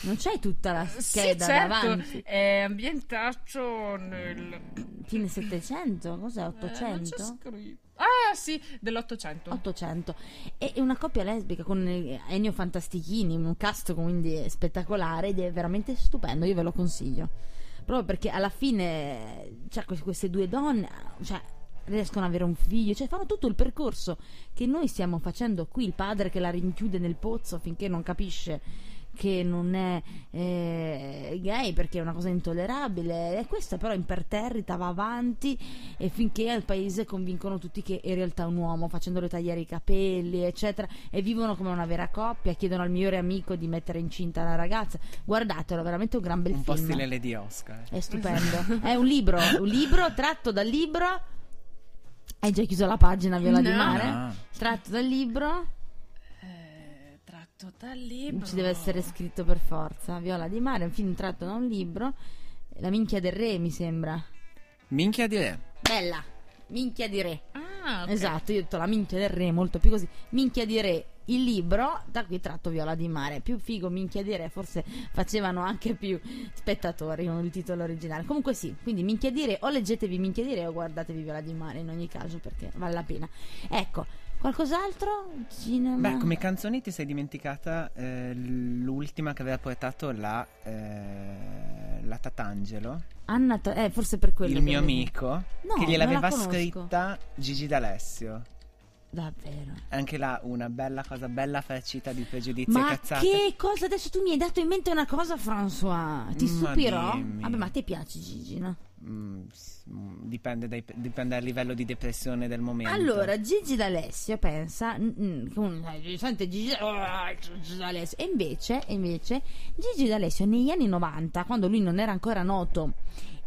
Non c'hai tutta la Sì, scheda certo, davanti. è ambientato nel... Fine Settecento? Cos'è? Eh, non c'è Ottocento? scritto. Ah, sì, dell'Ottocento. 800 è una coppia lesbica con eh, Ennio Fantastichini un cast quindi spettacolare ed è veramente stupendo io ve lo consiglio proprio perché alla fine cioè, queste- due donne cioè, riescono ad avere un figlio cioè fanno tutto il percorso che noi stiamo facendo qui. Il padre che la rinchiude nel pozzo finché non capisce che non è eh, gay perché è una cosa intollerabile. E questa però imperterrita va avanti e finché al paese convincono tutti che in realtà è un uomo facendole tagliare i capelli eccetera e vivono come una vera coppia chiedono al migliore amico di mettere incinta la ragazza. Guardatelo veramente un gran bel Un po' film. stile Lady Oscar. è stupendo. È un libro un libro tratto dal libro. Hai già chiuso la pagina Viola di No. Mare? No. tratto dal libro tratto dal libro. ci deve essere scritto per forza Viola di Mare un film tratto da un libro La minchia del re mi sembra Minchia di re. bella minchia di re Ah, ok. Esatto, io ho detto la minchia del re, molto più così. Minchia di re, il libro, da qui tratto Viola di Mare. Più figo, minchia di re, forse facevano anche più spettatori con il titolo originale. Comunque sì, quindi minchia di re, o leggetevi minchia di re o guardatevi Viola di Mare in ogni caso perché vale la pena. Ecco, qualcos'altro? Cinema? Beh, come canzoni ti sei dimenticata eh, l'ultima che aveva portato la, eh, la Tatangelo, Anna, eh, forse per quello. il mio avevi- amico, No, che gliel'aveva scritta Gigi D'Alessio. Davvero. Anche là una bella cosa, bella farcita di pregiudizi e Ma cazzate. che cosa? Adesso tu mi hai dato in mente una cosa, François. Ti Ma stupirò? dimmi. Vabbè, ma a te piace Gigi, no? Mm, mm, dipende, dai- dipende dal livello di depressione del momento. Allora, Gigi D'Alessio pensa, mm, mm, sente Gigi, oh, Gigi D'Alessio, e invece, invece Gigi D'Alessio negli anni 90, quando lui non era ancora noto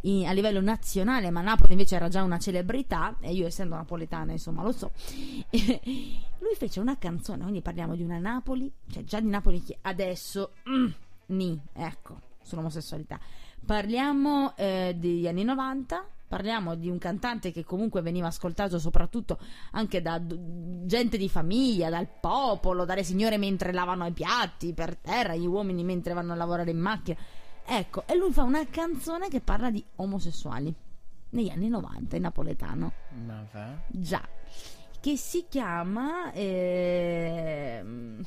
in- a livello nazionale, ma Napoli invece era già una celebrità, e io essendo napoletana insomma lo so, lui fece una canzone, quindi parliamo di una Napoli, cioè già di Napoli che adesso, mm, ni, ecco, sull'omosessualità. Parliamo eh, degli anni 90, parliamo di un cantante che comunque veniva ascoltato soprattutto anche da gente di famiglia, dal popolo, dalle signore mentre lavano i piatti per terra, gli uomini mentre vanno a lavorare in macchina. Ecco, e lui fa una canzone che parla di omosessuali negli anni 90 in napoletano. Ma va? Già, che si chiama... ehm,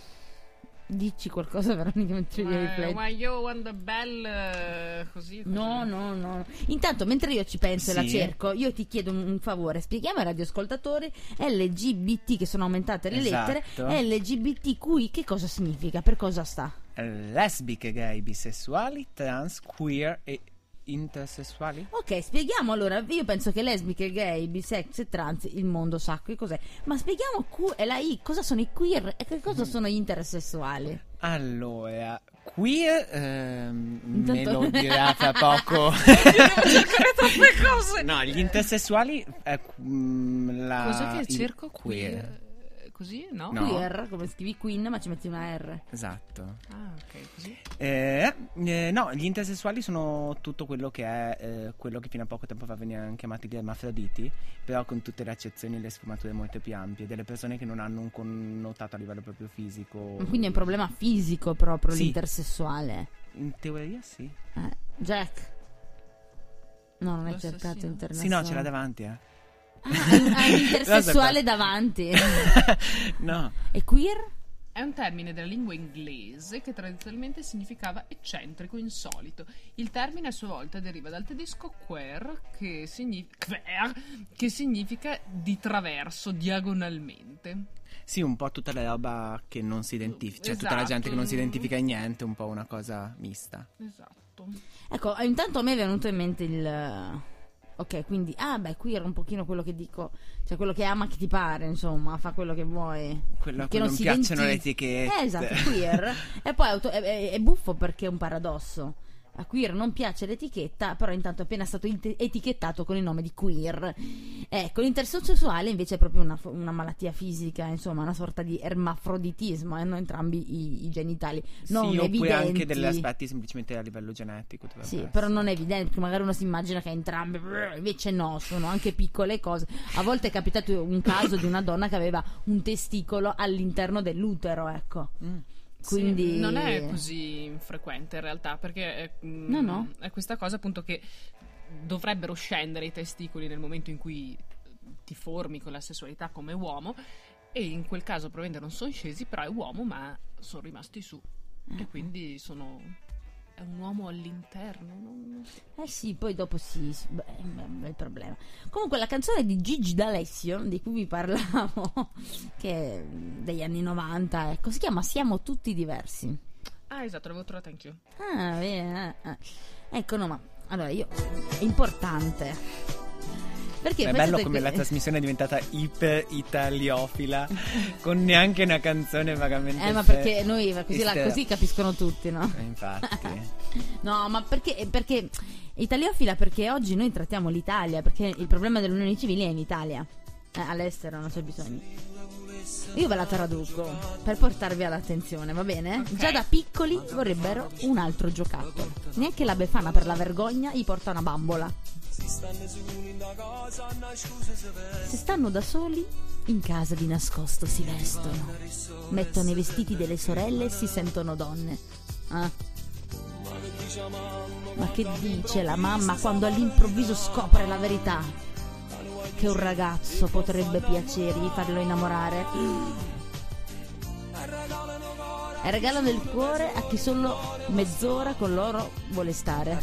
Dici qualcosa Veronica mentre io rifletto. You want the bell eh, così, così. No, no, no. Intanto, mentre io ci penso e la Sì. cerco, io ti chiedo un, un favore. Spieghiamo ai radioascoltatori LGBT, che sono aumentate le Esatto. lettere, LGBTQI, che cosa significa? Per cosa sta? Lesbiche, gay, bisessuali, trans, queer e intersessuali? Ok, spieghiamo allora. Io penso che lesbiche, gay, bisex e trans il mondo sa che cos'è. Ma spieghiamo Q e la I, cosa sono i queer e che Mm. cosa sono gli intersessuali? Allora, queer ehm, me lo dirà tra poco. cercare troppe cose. no, gli intersessuali è mm, la Cos'è che cerco queer. queer? Così, no? No. Queer, come scrivi Queen, ma ci metti una R. Esatto. Ah, ok, così. Eh, eh, no, gli intersessuali sono tutto quello che è eh, quello che fino a poco tempo fa venivano chiamati gli ermafroditi, però con tutte le accezioni e le sfumature molto più ampie, delle persone che non hanno un connotato a livello proprio fisico. Quindi è un problema fisico proprio Sì. l'intersessuale. In teoria sì. Eh, Jack. No, non hai cercato Sì, internazionale. no, ce l'ha davanti, eh. Ah, hai un intersessuale davanti. no. e queer? È un termine della lingua inglese che tradizionalmente significava eccentrico, insolito. Il termine a sua volta deriva dal tedesco queer, che, signi- queer, che significa di traverso, diagonalmente. Sì, un po' tutta la roba che non si identifica, cioè tutta la Esatto. gente che non si identifica in niente, un po' una cosa mista. Esatto. Ecco, intanto a me è venuto in mente il... Ok, quindi, ah beh, queer è un pochino quello che dico, cioè quello che ama che ti pare, insomma, fa quello che vuoi. Quello che cui non si piacciono le identifica- etichette. Eh, esatto, queer. e poi auto- è, è- è buffo perché è un paradosso. A queer non piace l'etichetta, però intanto è appena stato ete- etichettato con il nome di queer. Ecco, l'intersessuale invece è proprio una, una malattia fisica, insomma, una sorta di ermafroditismo, hanno entrambi i, i genitali. Non sì, oppure evidenti. anche degli aspetti semplicemente a livello genetico. Sì, essere. però non è evidente, perché magari uno si immagina che entrambe, invece no, sono anche piccole cose. A volte è capitato un caso di una donna che aveva un testicolo all'interno dell'utero, ecco. Mm. Quindi Sì, non è così frequente in realtà, perché è, mm, No, no. è questa cosa appunto che dovrebbero scendere i testicoli nel momento in cui ti formi con la sessualità come uomo e in quel caso probabilmente non sono scesi, però è uomo ma sono rimasti su Ah. e quindi sono è un uomo all'interno, non- Eh sì, poi dopo si... beh, è un bel problema. Comunque la canzone di Gigi D'Alessio, di cui vi parlavo, che è degli anni 90, ecco, si chiama Siamo tutti diversi. Ah, esatto, l'avevo trovata anch'io. Ah, bene. eh, eh. Ecco, no, ma allora io è importante. Perché È bello come la trasmissione è diventata iper italiofila con neanche una canzone vagamente Eh, ma perché noi così, la- così capiscono tutti, no? Eh, infatti No, ma perché, perché italiofila? Perché oggi noi trattiamo l'Italia, perché il problema dell'unione civile è in Italia. Eh, all'estero non c'è bisogno. Io ve la traduco per portarvi all'attenzione, va bene? Ok. Già da piccoli vorrebbero un altro giocattolo. Neanche la Befana per la vergogna gli porta una bambola. Se stanno da soli, in casa di nascosto si vestono. Mettono i vestiti delle sorelle e si sentono donne. Ah. Ma che dice la mamma quando all'improvviso scopre la verità? Che un ragazzo potrebbe piacergli farlo innamorare. E regalano il cuore a chi solo mezz'ora con loro vuole stare.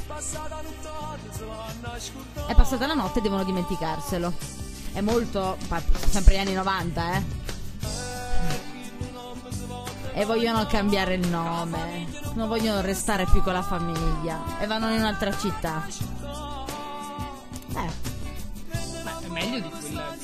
È passata la notte e devono dimenticarselo. È molto. sempre gli anni 90, eh. E vogliono cambiare il nome. Non vogliono restare più con la famiglia. E vanno in un'altra città. Eh. Meglio di quella.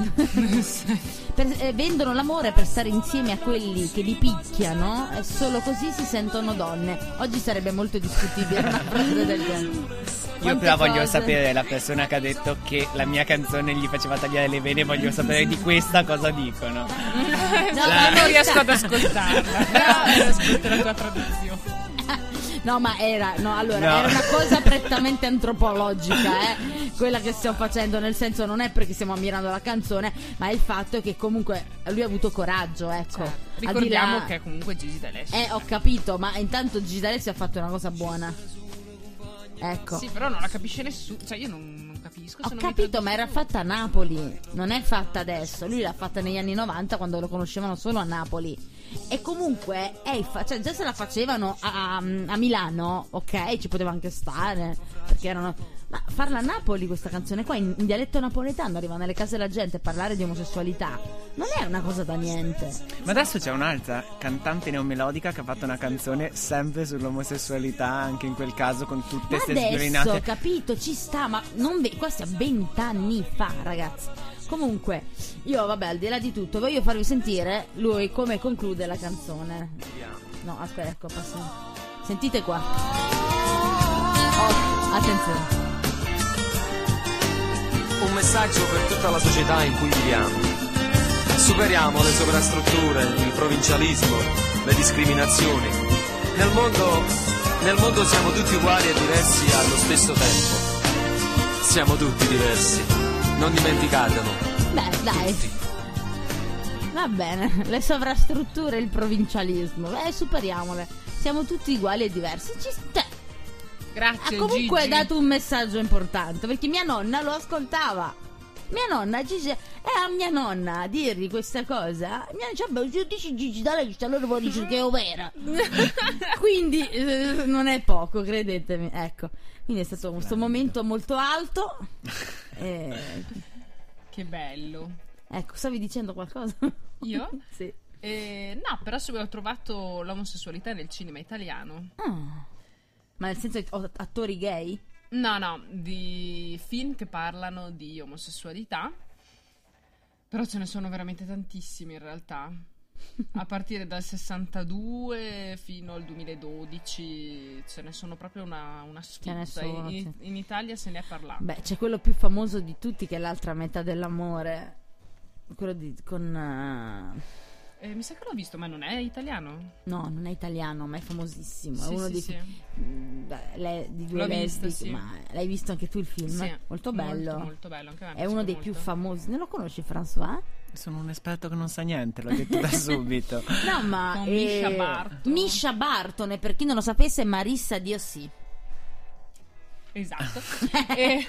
Per- eh, vendono l'amore per stare insieme a quelli che li picchiano e solo così si sentono donne. Oggi sarebbe molto discutibile una frase del genere. Io però voglio sapere la persona che ha detto che la mia canzone gli faceva tagliare le vene Voglio sapere di questa cosa dicono No, ma non riesco ad ascoltarla. No, ascolto la tua traduzione. No, ma era, no, allora, No. era una cosa prettamente antropologica, eh, quella che stiamo facendo, nel senso non è perché stiamo ammirando la canzone, ma è il fatto che comunque lui ha avuto coraggio, ecco. Di Ricordiamo là- che è comunque Gigi D'Alessio. Eh, ho capito, ma intanto Gigi D'Alessio ha fatto una cosa buona. Ecco. Sì, però non la capisce nessuno. Cioè, io non, capisco. Ho capito, ma era fatta a Napoli, non è fatta adesso. Lui l'ha fatta negli anni 90 quando lo conoscevano solo a Napoli. E comunque, è fa- cioè, già se la facevano a, a Milano, ok, ci poteva anche stare, perché erano... Ma farla a Napoli questa canzone qua, in, in dialetto napoletano, arriva nelle case della gente a parlare di omosessualità, non è una cosa da niente. Ma adesso c'è un'altra cantante neomelodica che ha fatto una canzone sempre sull'omosessualità Anche in quel caso con tutte Ma queste adesso, sviolinate capito, ci sta, ma non ve- questi a vent'anni fa, ragazzi. Comunque, io vabbè, al di là di tutto, voglio farvi sentire lui come conclude la canzone. No, aspetta, ecco, passiamo. Sentite qua. Oh, attenzione. Un messaggio per tutta la società in cui viviamo. Superiamo le sovrastrutture, il provincialismo, le discriminazioni. Nel mondo, nel mondo siamo tutti uguali e diversi allo stesso tempo. Siamo tutti diversi, non dimenticatelo. Beh, dai. Tutti. Va bene, le sovrastrutture e il provincialismo. Beh, superiamole. Siamo tutti uguali e diversi. Ci sta. Grazie, Ha comunque Gigi. dato un messaggio importante perché mia nonna lo ascoltava. Mia nonna dice, e a mia nonna a dirgli questa cosa, mia nonna dice, "Beh, se dici Gigi da lei, allora vuol dire che è vera. Quindi eh, non è poco, credetemi. Ecco, quindi è stato questo momento molto alto. Eh, Che bello. ecco, stavi dicendo qualcosa? Io? sì. Eh, no, però se ho trovato l'omosessualità nel cinema italiano. Ah. Ma nel senso ho attori gay? No, no, di film che parlano di omosessualità. Però ce ne sono veramente tantissimi in realtà. A partire dal 62 fino al 2012 ce ne sono proprio una, una sono, in, sì. in Italia se ne è parlato. Beh, c'è quello più famoso di tutti che è l'altra metà dell'amore. Quello di, con... eh, Eh, mi sa che l'ho visto, ma non è italiano. No, non è italiano, ma è famosissimo. è Sì, uno sì, dei sì. Mm, beh, le- di due lesbiche, ma l'hai visto anche tu il film? Sì, molto bello. Molto, molto bello. Anche a me è uno dei molto. più famosi. Non lo conosci, François? Sono un esperto che non sa niente, l'ho detto da subito. No, ma eh, Misha Barton. Misha Barton, e per chi non lo sapesse, Marissa Dio sì. Esatto. e,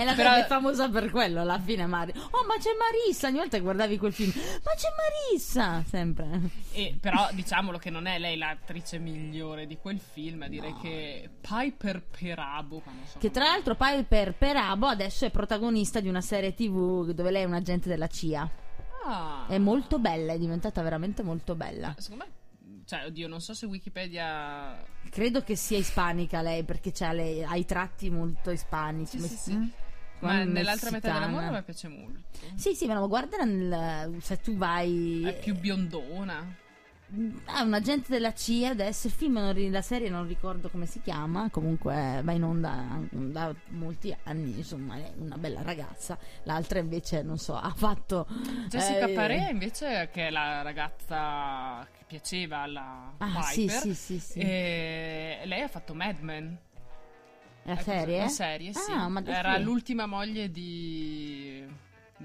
È la Però- è famosa per quello alla fine Mari. Oh, ma c'è Marissa! Ogni volta che guardavi quel film, ma c'è Marissa! Sempre. e però diciamolo che non è lei l'attrice migliore di quel film, direi che Piper Perabo. so Che tra l'altro Piper Perabo adesso è protagonista di una serie tv dove lei è un agente della CIA. Ah. È molto bella, è diventata veramente molto bella. Secondo me, cioè, oddio, non so se Wikipedia. Credo che sia ispanica lei perché c'ha le- ha i tratti molto ispanici. Sì, sì, sì. Ma nell'altra metà dell'amore mi piace molto. Sì, sì, ma guarda nel- se tu vai. È più biondona. Ah, un agente della CIA adesso. Il film, non la serie non ricordo come si chiama. Comunque va in onda da molti anni. Insomma, è una bella ragazza. L'altra invece, non so, ha fatto. Jessica eh, Pare invece, che è la ragazza che piaceva alla Ah, sì, Piper. sì, sì, sì. E lei ha fatto Mad Men. La serie? La serie, sì. Ah, Era l'ultima moglie di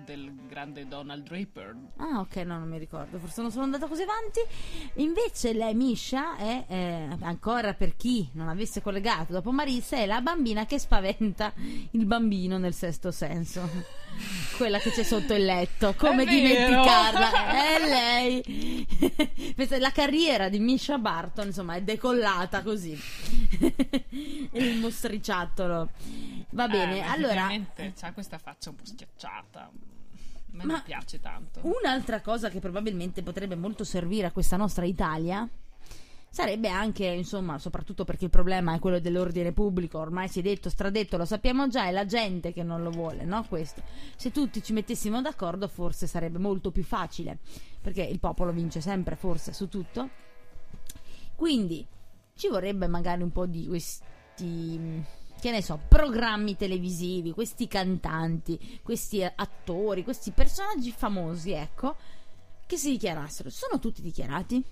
del grande Donald Draper. Ah, ok, no, non mi ricordo, forse non sono andata così avanti. Invece lei, Misha, è eh, ancora per chi non avesse collegato dopo Marissa, è la bambina che spaventa il bambino nel sesto senso. Quella che c'è sotto il letto. Come È dimenticarla? È lei. La carriera di Misha Barton, insomma, è decollata così. il mostriciattolo. Va bene, Eh, allora. effettivamente c'ha questa faccia un po' schiacciata. A me Ma- non piace tanto. Un'altra cosa che probabilmente potrebbe molto servire a questa nostra Italia sarebbe anche, insomma, soprattutto perché il problema è quello dell'ordine pubblico, ormai si è detto, stradetto, lo sappiamo già, è la gente che non lo vuole, no? Questo. Se tutti ci mettessimo d'accordo forse sarebbe molto più facile, perché il popolo vince sempre forse su tutto. Quindi ci vorrebbe magari un po' di questi che ne so, programmi televisivi, questi cantanti, questi eh, attori, questi personaggi famosi, ecco, che si dichiarassero. Sono tutti dichiarati?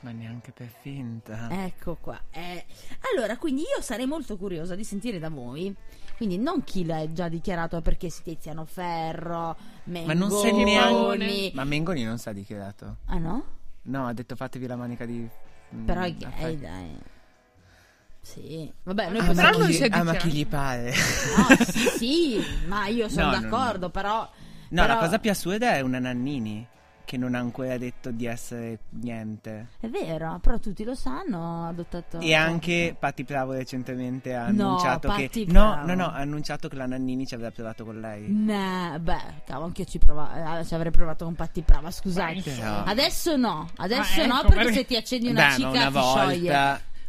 Ma neanche per finta. Ecco qua. eh. Allora, quindi io sarei molto curiosa di sentire da voi. Quindi non chi l'ha già dichiarato perché si Tiziano Ferro, Mengoni. Ma non sai neanche. Ma Mengoni non sa dichiarato. Ah no? No, ha detto fatevi la manica di. mm, Però è gay, dai. Sì, vabbè, noi Ah, possiamo... ma, non chi, si ah, ma chi gli pare? No, sì, sì, ma io sono No, no, d'accordo, no. però... No, però- la cosa più assurda è una Nannini che non ha ancora detto di essere niente. È vero, però tutti lo sanno, ha adottato... E anche Patti Bravo recentemente ha No, annunciato che. Patti No, Bravo. no, no, ha annunciato che la Nannini ci aveva provato con lei. Nah, beh, cavolo, anche io ci, prova- eh, ci avrei provato con Patti Brava, scusate. Però- Adesso no, adesso Ah, no, ecco, perché perché- se ti accendi una Beh, cica una ti scioglie.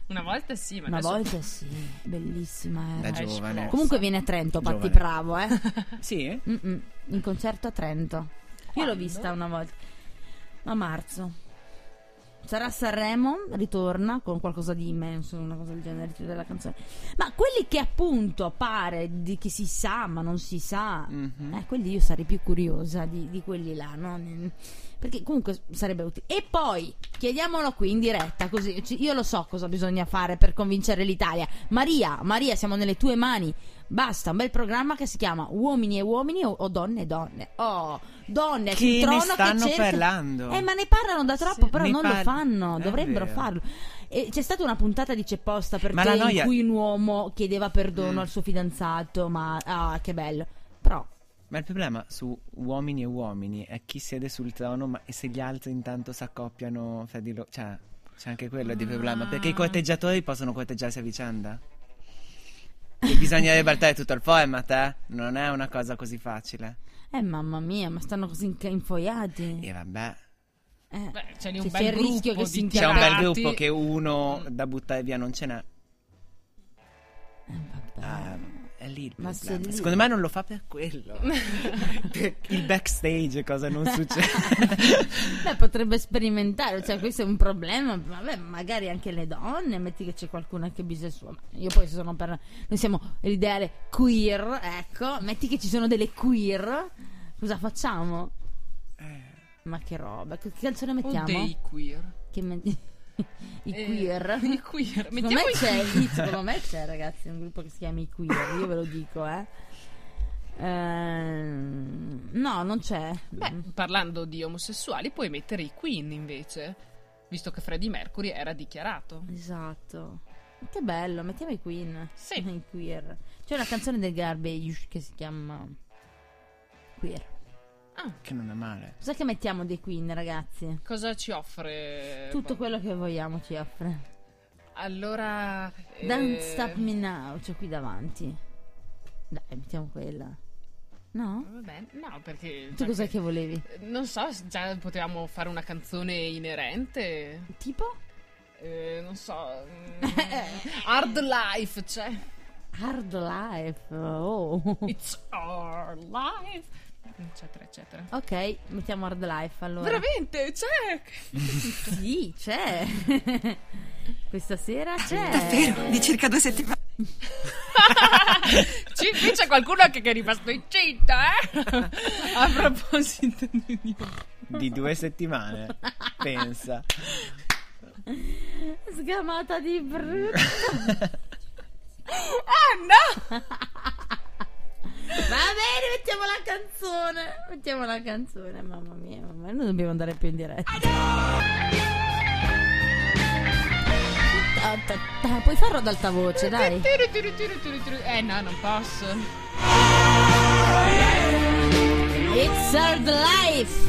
Una volta sì, ma Una adesso volta sì, bellissima Da era. È giovane. esplosa. Comunque viene a Trento, Patti Giovane. Bravo, eh. Sì? Mm-mm, in concerto a Trento. Io l'ho vista una volta. A marzo. Sarà Sanremo, ritorna con qualcosa di immenso, una cosa del genere della canzone. Ma quelli che appunto pare di che si sa, ma non si sa, Mhm. eh, quelli io sarei più curiosa di, di quelli là, no? Perché comunque sarebbe utile. E poi chiediamolo qui in diretta, così io lo so cosa bisogna fare per convincere l'Italia. Maria, Maria, siamo nelle tue mani. Basta, un bel programma che si chiama Uomini e uomini o, o donne e donne. Oh, donne Che sul ne trono stanno che cercano- parlando. Eh, ma ne parlano da troppo, Sì, però ne non lo par- fanno, è dovrebbero vero. farlo. E c'è stata una puntata di C'è posta per Ma te noia- in cui un uomo chiedeva perdono Mm. al suo fidanzato, ma ah, che bello. Però Ma il problema su uomini e uomini è chi siede sul trono, ma e se gli altri intanto si accoppiano fra di loro. Cioè, c'è anche quello di problema. Perché i corteggiatori possono corteggiarsi a vicenda. E bisogna ribaltare tutto il format, eh? Non è una cosa così facile. Eh mamma mia, ma stanno così infoiati. E vabbè. Eh, Beh, c'è lì un c'è bel il rischio gruppo che si C'è un bel gruppo che uno da buttare via non ce n'è. eh, vabbè. Ah, è lì il Ma problema. lì- Secondo me non lo fa per quello. per il backstage cosa non succede. Beh, potrebbe sperimentare, cioè questo è un problema. Vabbè, magari anche le donne, metti che c'è qualcuna che è bisessuale. Io poi sono per. Noi siamo l'ideale queer, ecco. Metti che ci sono delle queer. Cosa facciamo? Ma che roba. Che canzone O mettiamo? dei queer. Che metti- I Eh, queer. I queer. Secondo me c'è, secondo me c'è, ragazzi, un gruppo che si chiama i queer, io ve lo dico, eh. Ehm, no, non c'è. Beh, parlando di omosessuali, puoi mettere i Queen invece. Visto che Freddie Mercury era dichiarato. Esatto. Che bello, mettiamo i Queen. Sì. I queer. C'è una canzone del Garbage che si chiama Queer. Che non è male. Cos'è che mettiamo dei Queen, ragazzi? Cosa ci offre? Tutto quello che vogliamo ci offre. Allora. Don't eh, Stop Me Now, c'ho qui davanti. Dai, mettiamo quella. No? Vabbè, no, perché. Tu cos'è che volevi? Non so, già potevamo fare una canzone inerente. Tipo? Eh, non so. mm, Hard Life, cioè. Hard Life. Oh. It's our life. Eccetera, eccetera. Ok, mettiamo Hard Life allora. Veramente, c'è. Sì, c'è. Questa sera c'è. Davvero? Di circa due settimane. Ci- qui c'è qualcuno che, che è rimasto incinta, eh? A proposito di. Di due settimane. Pensa. Sgamata di brutto. Ah, no! Va bene, mettiamo la canzone. Mettiamo la canzone, mamma mia, mamma mia. Noi dobbiamo andare più in diretta. Ta, ta, ta. Puoi farlo ad alta voce, dai. Eh, no, non posso. It's Hard Life.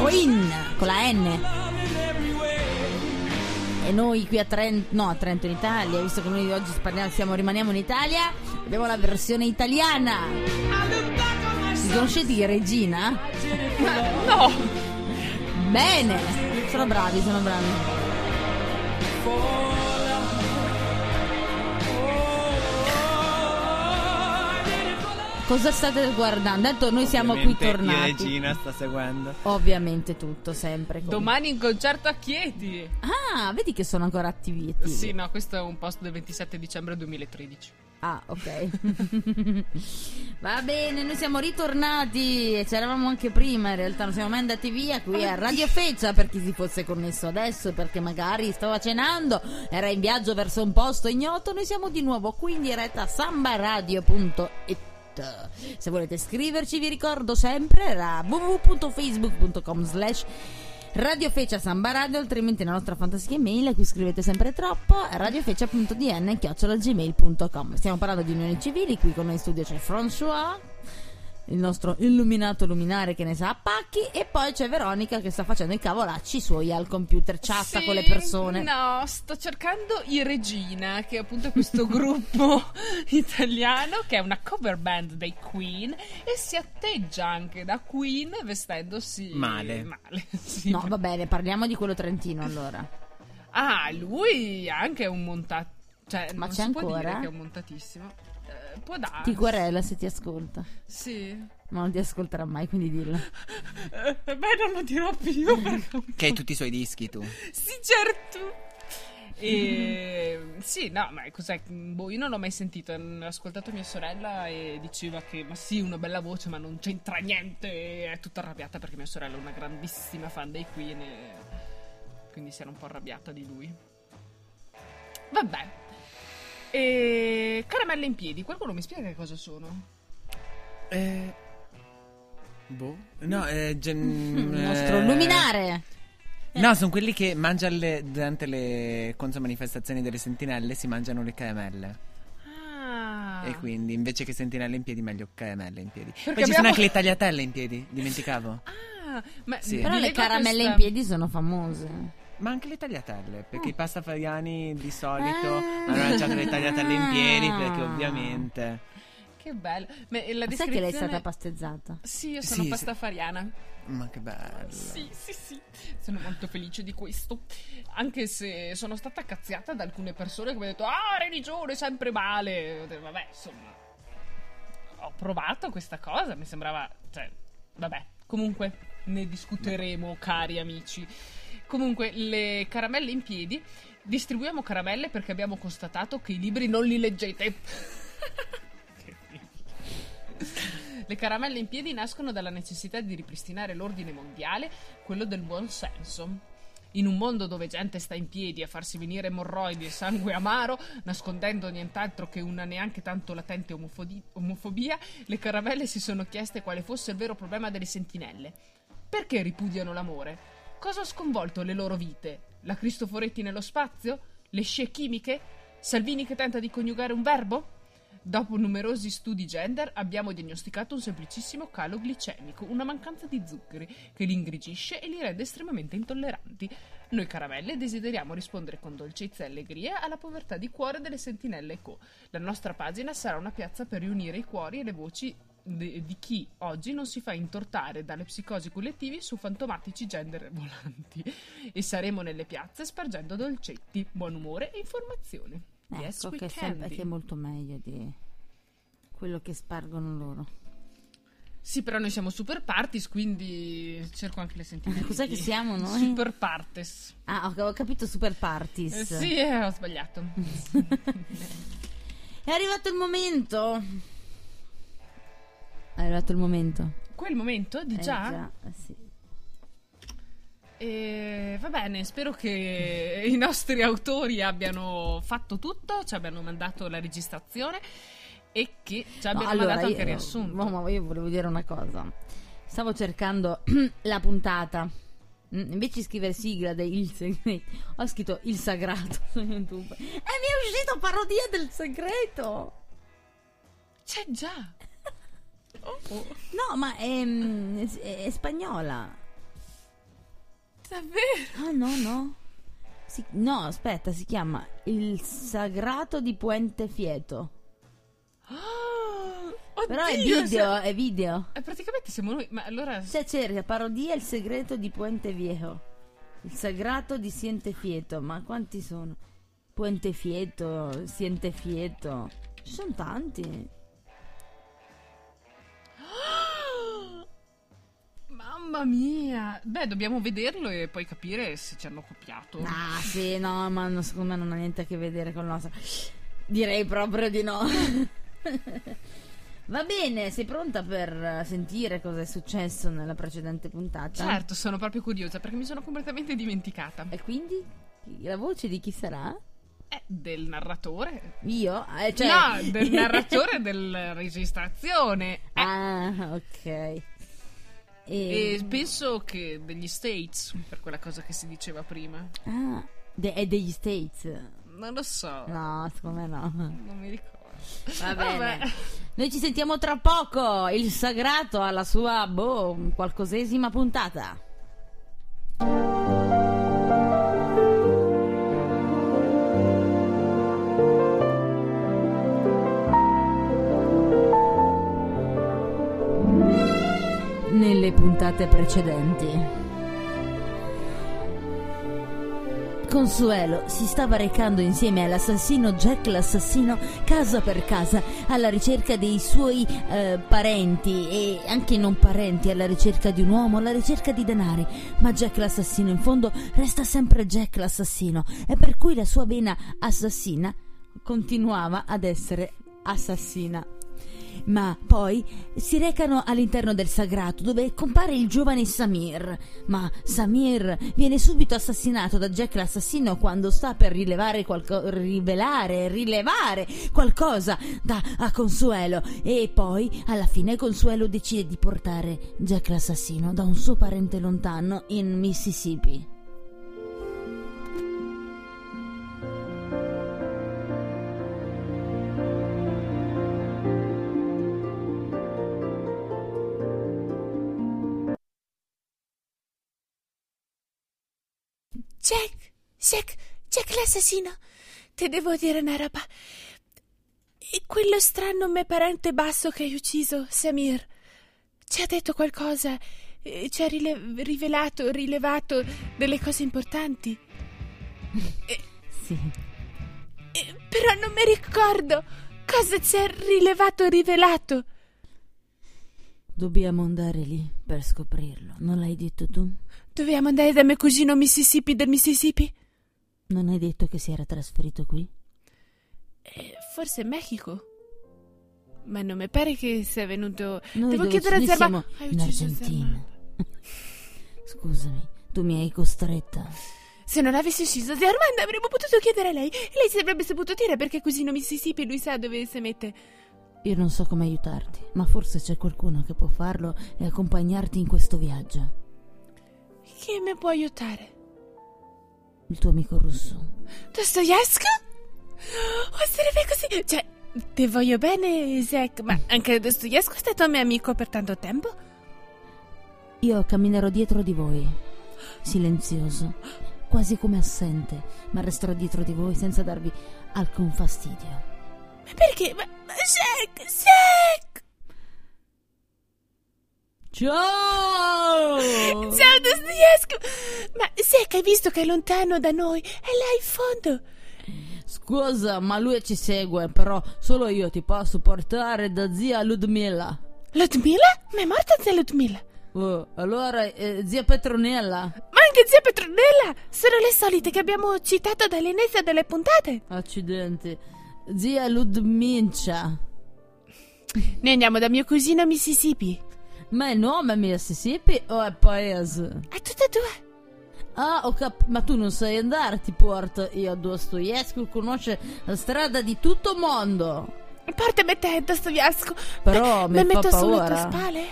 Queen con la N. E noi qui a Trento, no a Trento in Italia, visto che noi oggi parliamo, siamo, rimaniamo in Italia, abbiamo la versione italiana. Vi conoscete di Regina? No! Bene, sono bravi, sono bravi. Cosa state guardando? Tanto noi siamo qui tornati. Regina sta seguendo. Ovviamente tutto, sempre. come- Domani in concerto a Chieti. Ah, vedi che sono ancora attivi. Sì, no, questo è un post del 27 dicembre 2013. Ah, ok. Va bene, noi siamo ritornati e c'eravamo anche prima, in realtà non siamo mai andati via qui a Radio Feccia per chi si fosse connesso adesso, perché magari stava cenando, era in viaggio verso un posto ignoto, noi siamo di nuovo qui in diretta a sambaradio.it. Se volete scriverci vi ricordo sempre www.facebook.com slash Radio Feccia Samba Radio, altrimenti la nostra fantastica email a cui scrivete sempre troppo radiofeccia.dn gmail.com Stiamo parlando di unioni civili, qui con noi in studio c'è François, il nostro illuminato luminare che ne sa a pacchi, e poi c'è Veronica che sta facendo i cavolacci suoi al computer, chatta Sì, con le persone. No, sto cercando i Regina, che è appunto questo gruppo italiano che è una cover band dei Queen e si atteggia anche da Queen vestendosi Male. male sì. No, va bene, parliamo di quello trentino allora. Ah, lui anche è un montato. Cioè, Ma non c'è si può ancora? dire che è un montatissimo. Può darsi. Ti querela se ti ascolta. Sì. Ma non ti ascolterà mai, quindi dillo. Eh, beh, non lo dirò più. perché- Che hai tutti i suoi dischi tu. sì, certo. E sì, no, ma cos'è? Boh, io non l'ho mai sentito. Ho ascoltato mia sorella e diceva che, ma sì, una bella voce, ma non c'entra niente. E è tutta arrabbiata perché mia sorella è una grandissima fan dei Queen. E quindi si era un po' arrabbiata di lui. Vabbè. E caramelle in piedi, qualcuno mi spiega che cosa sono? Eh. Boh. No, eh, gen- Il nostro eh, luminare. No, sono quelli che mangiano le- durante le contromanifestazioni delle sentinelle si mangiano le caramelle. Ah. E quindi invece che sentinelle in piedi, meglio caramelle in piedi. Poi ci abbiamo- sono anche le tagliatelle in piedi, dimenticavo. Ah, ma Sì. Però le caramelle questa- in piedi sono famose. Ma anche le tagliatelle, perché Ah. i pastafariani di solito Ah. hanno lanciato le tagliatelle in piedi perché ovviamente... Che bello. Ma la Sai che lei è descrizione- stata pastezzata? Sì, io sono Sì, pastafariana. Ma che bello. Sì, sì, sì. Sono molto felice di questo. Anche se sono stata cazziata da alcune persone che mi hanno detto: Ah, religione, sempre male. Vabbè, insomma. Ho provato questa cosa. Mi sembrava. Cioè, vabbè. Comunque, ne discuteremo, cari amici. Comunque, le caramelle in piedi. Distribuiamo caramelle perché abbiamo constatato che i libri non li leggete. Le caramelle in piedi nascono dalla necessità di ripristinare l'ordine mondiale, quello del buon senso. In un mondo dove gente sta in piedi a farsi venire emorroidi e sangue amaro, nascondendo nient'altro che una neanche tanto latente omofodi- omofobia, le caramelle si sono chieste quale fosse il vero problema delle sentinelle. Perché ripudiano l'amore? Cosa ha sconvolto le loro vite? La Cristoforetti nello spazio? Le scie chimiche? Salvini che tenta di coniugare un verbo? Dopo numerosi studi gender abbiamo diagnosticato un semplicissimo calo glicemico, una mancanza di zuccheri che li ingrigisce e li rende estremamente intolleranti. Noi caramelle desideriamo rispondere con dolcezza e allegria alla povertà di cuore delle sentinelle Co. La nostra pagina sarà una piazza per riunire i cuori e le voci di, di chi oggi non si fa intortare dalle psicosi collettivi su fantomatici gender volanti. E saremo nelle piazze spargendo dolcetti, buon umore e informazione. Yes, ecco we che, è can sem- be. che è molto meglio di quello che spargono loro. Sì, però noi siamo super parties, quindi cerco anche le sentinelle. Cos'è che siamo noi? Super parties. Ah, ho, ho capito super parties. Eh, sì, eh, ho sbagliato. È arrivato il momento. È arrivato il momento. Quel momento di Eh, già? eh, sì. E va bene, spero che i nostri autori abbiano fatto tutto, ci abbiano mandato la registrazione e che ci No, abbiano allora, mandato anche io, riassunto. ma- ma io volevo dire una cosa. Stavo cercando la puntata. Mm, Invece di scrivere sigla del il segreto, ho scritto il sagrato su YouTube. E mi è uscito parodia del segreto. C'è già. No, ma è, mm, è- è spagnola. davvero? Ah, no, no. Si- no, aspetta, si chiama Il sagrato di Puente Fieto. Oh, Però è video, è video. eh, praticamente siamo noi, ma allora... Se cerca parodia Il segreto di Puente Viejo. Il sagrato di Siente Fieto. Ma quanti sono? Puente Fieto, Siente Fieto. Ci sono tanti. Mamma mia! Beh, dobbiamo vederlo e poi capire se ci hanno copiato. Ah, sì, no, ma no, secondo me non ha niente a che vedere con il nostro. Direi proprio di no. Va bene, sei pronta per sentire cosa è successo nella precedente puntata? Certo, sono proprio curiosa perché mi sono completamente dimenticata. E quindi? La voce di chi sarà? È del narratore. Io? Eh, cioè... No, del narratore della registrazione. Eh, Ah, ok. E... E penso che degli States, per quella cosa che si diceva prima. Ah, de- è degli States. Non lo so. No, secondo me no. Non mi ricordo. Va bene. Vabbè. Noi ci sentiamo tra poco. Il sagrato alla sua, boh, qualcosesima puntata. Nelle puntate precedenti. Consuelo si stava recando insieme all'assassino Jack l'assassino casa per casa alla ricerca dei suoi eh, parenti e anche non parenti alla ricerca di un uomo, alla ricerca di denari. Ma Jack l'assassino in fondo resta sempre Jack l'assassino e per cui la sua vena assassina continuava ad essere assassina. Ma poi si recano all'interno del sagrato dove compare il giovane Samir. Ma Samir viene subito assassinato da Jack l'assassino quando sta per rilevare qualco- rivelare, rilevare qualcosa da, a Consuelo. E poi alla fine Consuelo decide di portare Jack l'assassino da un suo parente lontano in Mississippi. Jack, Jack, Jack l'assassino. Ti devo dire una roba. E quello strano mio parente basso che hai ucciso, Samir, ci ha detto qualcosa, eh, ci ha rile- rivelato, rilevato delle cose importanti. Sì. Eh, però non mi ricordo cosa ci ha rilevato, rivelato. Dobbiamo andare lì per scoprirlo. Non l'hai detto tu? Dobbiamo andare da mio cugino Mississippi del Mississippi? Non hai detto che si era trasferito qui? Eh, forse Mexico. Ma non mi pare che sia venuto. Noi Devo chiedere a Zerba. Hai in Argentina. Scusami, tu mi hai costretta. Se non avessi ucciso zia Armanda avremmo potuto chiedere a lei. E lei si avrebbe saputo dire perché cugino Mississippi lui sa dove si mette. Io non so come aiutarti, ma forse c'è qualcuno che può farlo e accompagnarti in questo viaggio. Chi mi può aiutare? Il tuo amico russo. Dostoevsky? Oh, sarebbe così. Cioè, ti voglio bene, Zack, ma anche Dostoevsky è stato mio amico per tanto tempo? Io camminerò dietro di voi, silenzioso, quasi come assente, ma resterò dietro di voi senza darvi alcun fastidio. Ma perché? Ma, ma Zack, Zack! Ciao! Ciao Dostoevsky! Ma Zack, hai visto che è lontano da noi? È là in fondo. Scusa, ma lui ci segue, però solo io ti posso portare da zia Ludmilla. Ludmilla? Ma è morta zia Ludmilla? Oh, allora, eh, zia Petronella. Ma anche zia Petronella! Sono le solite che abbiamo citato dall'inizio delle puntate. Accidenti. Zia Ludmincia. Noi andiamo da mio cugino Mississippi. Ma il nome è Mississippi o è paese? È tutte e due. Ah, ho cap- ma tu non sai andare, ti porto io a Dostoevsky, conosce la strada di tutto mondo. Portami te, Dostoevsky. Però mi mi fa metto sulle tue paura. spalle?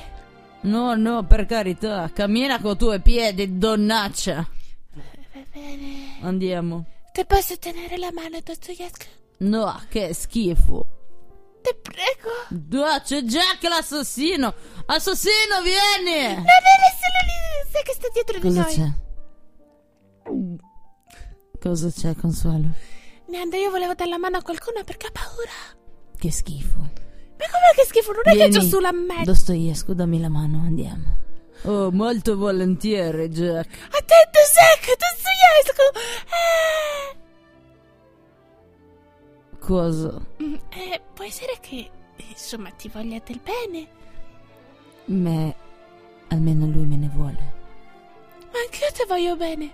No, no, per carità, cammina con i tuoi piedi, donnaccia. Va bene. Andiamo. Ti posso tenere la mano, Dostoevsky? No, che schifo. Ti prego. Dua, c'è Jack l'assassino. Assassino, vieni! Non è solo lì, sai che sta dietro Cosa di noi. c'è? Cosa c'è, Consuelo? Nanda, io volevo dare la mano a qualcuno perché ho paura. Che schifo. Ma com'è che schifo? Non è che c'ho sulla me. Dostoevsky, dammi la mano, andiamo. Oh, molto volentieri, Jack. Attento, Zack, Dostoevsky. Eh. Cosa? Mm, eh, può essere che, insomma, ti voglia del bene. Me, almeno lui me ne vuole. Ma anch'io ti voglio bene.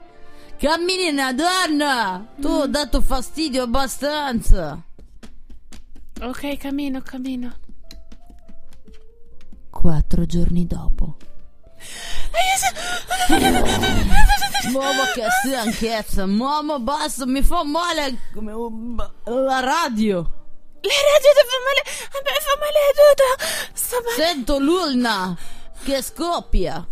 Cammina, donna! Tu ho dato fastidio abbastanza. Ok, cammino, cammino. Quattro giorni dopo. Mamma che stanchezza, mamma basta, mi fa male la radio. La radio ti fa male. A me fa male tutto. Sto male. Sento l'ulna che scoppia.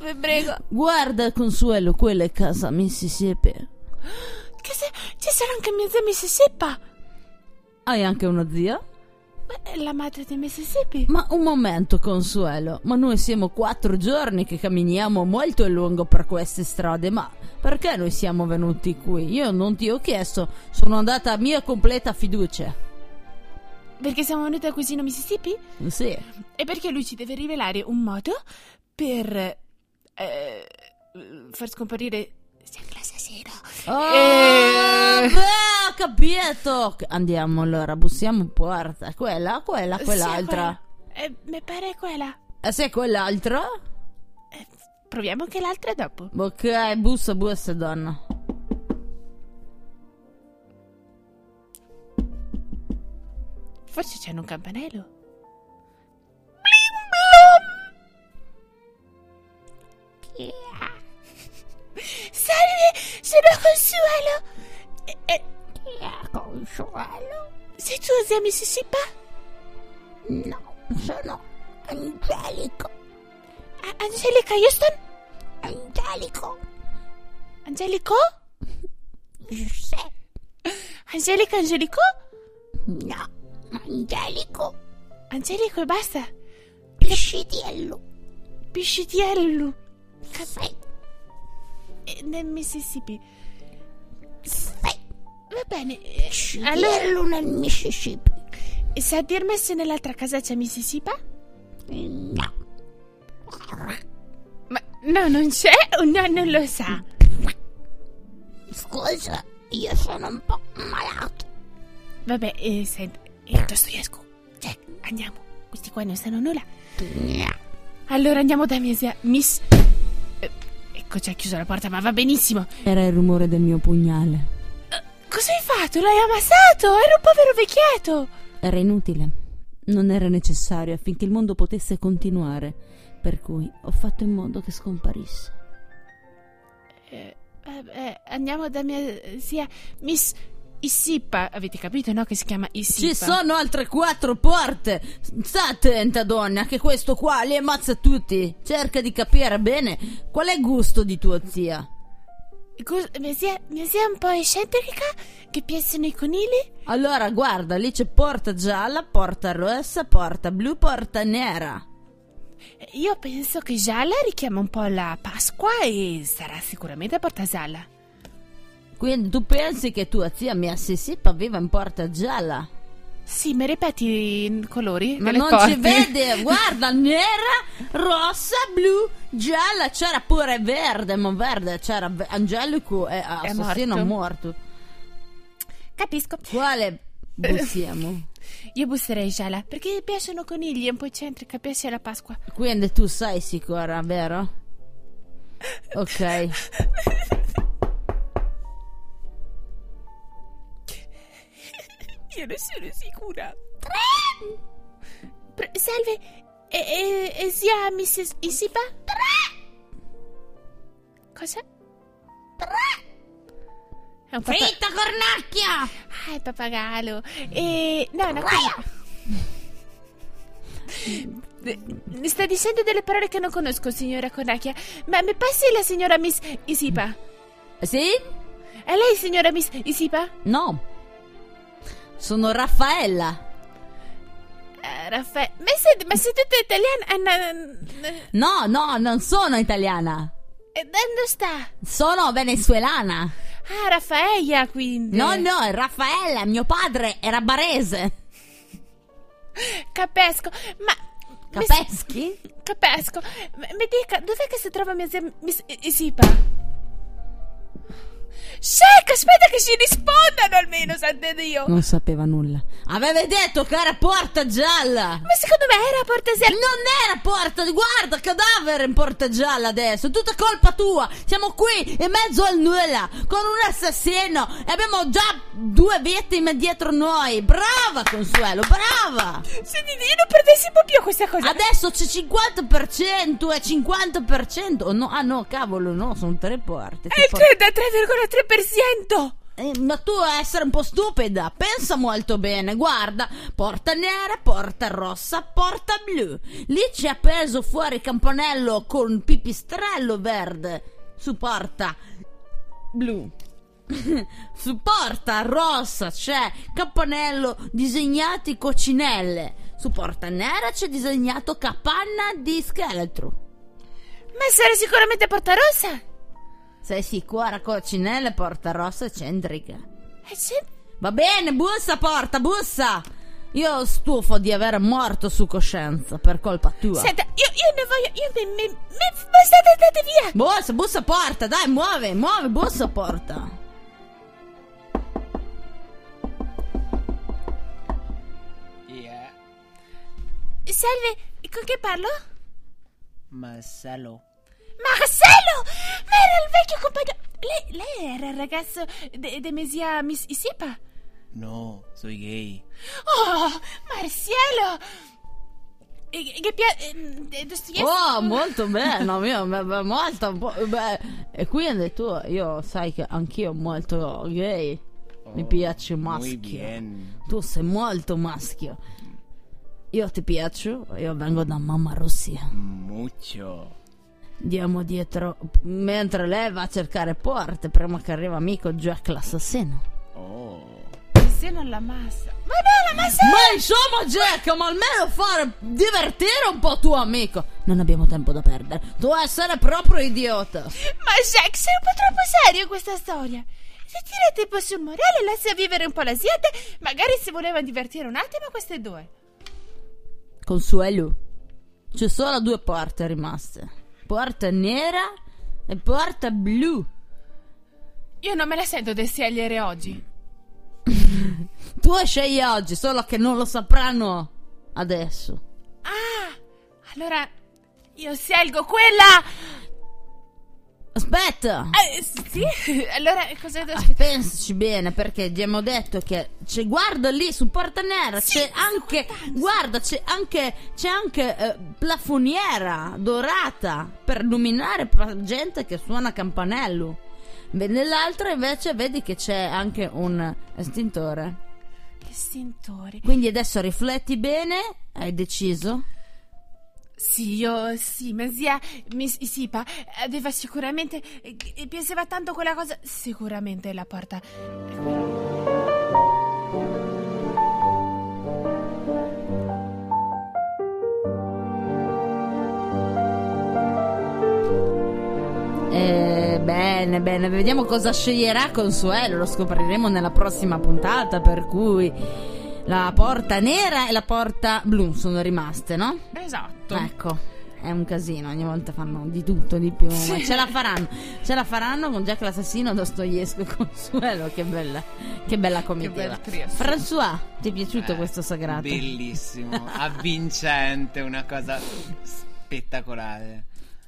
Vi prego. Guarda Consuelo, quella è casa Mississippi. Che se, ci sarà anche mia zia Mississippi. Hai anche una zia? Beh, la madre di Mississippi. Ma un momento, Consuelo, ma noi siamo quattro giorni che camminiamo molto a lungo per queste strade, ma perché noi siamo venuti qui? Io non ti ho chiesto, sono andata a mia completa fiducia. Perché siamo venuti al cugino Mississippi? Sì, E perché lui ci deve rivelare un modo per eh, far scomparire Jack l'assassino. Oh, Eh. beh, ho capito. Andiamo allora, bussiamo porta. Quella, quella, quell'altra. Sì, quella. Eh, mi pare quella. E se è quell'altra? Eh, proviamo anche l'altra dopo. Ok, bussa, bussa, donna. Forse c'è un campanello. Salve, tu zia Mississippi? No, sono Angelico. A- Angelica Houston? Angelico? Angelico? Sì. Angelica Angelico? No, Angelico. Angelico e basta. Piscitiello. Piscitiello. Eh, Nel Mississippi. Bene. eh, Allora, nel Mississippi. sa dirmi se nell'altra casa c'è Mississippi? No. Ma no, non c'è o no, non lo sa? Scusa, io sono un po' malato. Vabbè, eh, senti, eh, Dostoevsky, Jack, andiamo. Questi qua non sanno nulla. No. Allora andiamo da mia zia, Miss... Eh, ecco, ci ha chiuso la porta, ma va benissimo. Era il rumore del mio pugnale. Cosa hai fatto? L'hai ammazzato? Era un povero vecchietto. Era inutile. Non era necessario affinché il mondo potesse continuare. Per cui ho fatto in modo che scomparisse. Eh, vabbè, andiamo da mia zia, Miss Issippa. Avete capito, no? Che si chiama Issippa. Ci sono altre quattro porte. Sta attenta, donna, che questo qua li ammazza tutti. Cerca di capire bene qual è il gusto di tua zia. Mia zia è un po' eccentrica, che piacciono i conigli. Allora, guarda, lì c'è porta gialla, porta rossa, porta blu, porta nera. Io penso che gialla richiama un po' la Pasqua e sarà sicuramente porta gialla. Quindi tu pensi che tua zia mia Sissippa viva in porta gialla? Sì, mi ripeti i colori? Ma non porte? ci vede, guarda, nera, rossa, blu, gialla, c'era pure verde, ma verde c'era Angelico e assassino morto. morto. Capisco. Quale bussiamo? Io busserei gialla perché piacciono conigli, è un po' eccentrica, piace la Pasqua. Quindi tu sei sicura, vero? Ok. Io non sono sicura. Tre! salve, e, e, e zia Mrs. Isipa? Tre! Cosa? Tre! È un papà... Fritta cornacchia! Ah, il pappagallo. E... No, no. Mi sta dicendo delle parole che non conosco, signora Cornacchia. Ma mi passi la signora Miss Isipa? Sì? È lei, signora Miss Isipa? No. Sono Raffaella. Eh, Raffaele. Ma sei, ma sei tutta italiana? Eh, no, No, no, non sono italiana. E dove sta? Sono venezuelana. Ah, Raffaella, quindi. No, no, è Raffaella, mio padre era barese. Capisco. Ma... mi- Capeschi? Capisco. Ma- Mi dica, dov'è che si trova mia zia Isipa? Shaq, aspetta che ci rispondano almeno, santo Dio. Non sapeva nulla. Avevi detto che era porta gialla. Ma secondo me era Porta Gialla. Non era porta, guarda, cadavere in porta gialla adesso. Tutta colpa tua. Siamo qui in mezzo al nulla con un assassino e abbiamo già due vittime dietro noi. Brava, Consuelo, brava. Senti, io non perdessi un po' più questa cosa. Adesso c'è 50% e 50%. Oh, no, ah no, cavolo, no, sono tre porte. È il Tipo- 33,3%. Eh, ma tu essere un po' stupida, pensa molto bene, guarda, porta nera, porta rossa, porta blu. Lì c'è appeso fuori campanello con pipistrello verde su porta blu. su porta rossa c'è campanello disegnati coccinelle. Su porta nera c'è disegnato capanna di scheletro. Ma sarà sicuramente Porta Rossa. Sei sicura coccinelle porta rossa eccentrica? Eh, sì. Va bene, bussa porta, bussa! Io stufo di avere morto su coscienza per colpa tua. Senta, io, io ne voglio. Io mi. mi, mi bastate andate via! Bussa, bussa porta, dai, muove, muove, bussa porta. Yeah. Salve, con chi parlo? Marcello. Marcello! Ma era il vecchio compagno. Lei, lei era il ragazzo de, de Mesia Miss Isipa? No, soy gay. Oh, Marcello! E, che piace. Dostoevsky? Oh, molto bene, no, mio, beh, molto, beh. E quindi tu, io sai che anch'io molto gay. Mi piace Muy maschio. Tu sei molto maschio. Io ti piaccio, io vengo da mamma Russia. Mucho. Andiamo dietro, mentre lei va a cercare porte, prima che arriva amico Jack l'assassino. Oh. Se non la massa. Ma no, la massa! Ma insomma Jack, ma almeno fare divertire un po' tuo amico. Non abbiamo tempo da perdere. Tu essere proprio idiota. Ma Jack, sei un po' troppo serio questa storia. Se tirate un po' sul morale, lascia vivere un po' la gente, magari si volevano divertire un attimo queste due. Consuelo. C'è solo due porte rimaste. Porta nera e porta blu. Io non me la sento di scegliere oggi. Tu scegli oggi, solo che non lo sapranno adesso. Ah, allora io scelgo quella. Aspetta! Eh, sì, allora cosa devo Ah, aspettare? Pensaci bene perché abbiamo detto che c'è guarda lì su Porta Nera c'è anche guarda c'è anche c'è anche eh, plafoniera dorata per illuminare gente che suona campanello. Nell'altra invece vedi che c'è anche un estintore. Che stintore. Quindi adesso rifletti bene, hai deciso? Sì, io sì, Mesia Miss Isipa aveva sicuramente. eh, Pensava tanto quella cosa. Sicuramente la porta. Eh, bene, bene, vediamo cosa sceglierà Consuelo, lo scopriremo nella prossima puntata, per cui la porta nera e la porta blu sono rimaste, no? Esatto. Ecco, è un casino, ogni volta fanno di tutto, di più, ma ce la faranno, ce la faranno con Jack l'assassino, Dostoevsky e Consuelo, che bella, che bella comitiva. bel trio, sì. François, ti è piaciuto Eh, questo sagrato? Bellissimo, avvincente, una cosa spettacolare.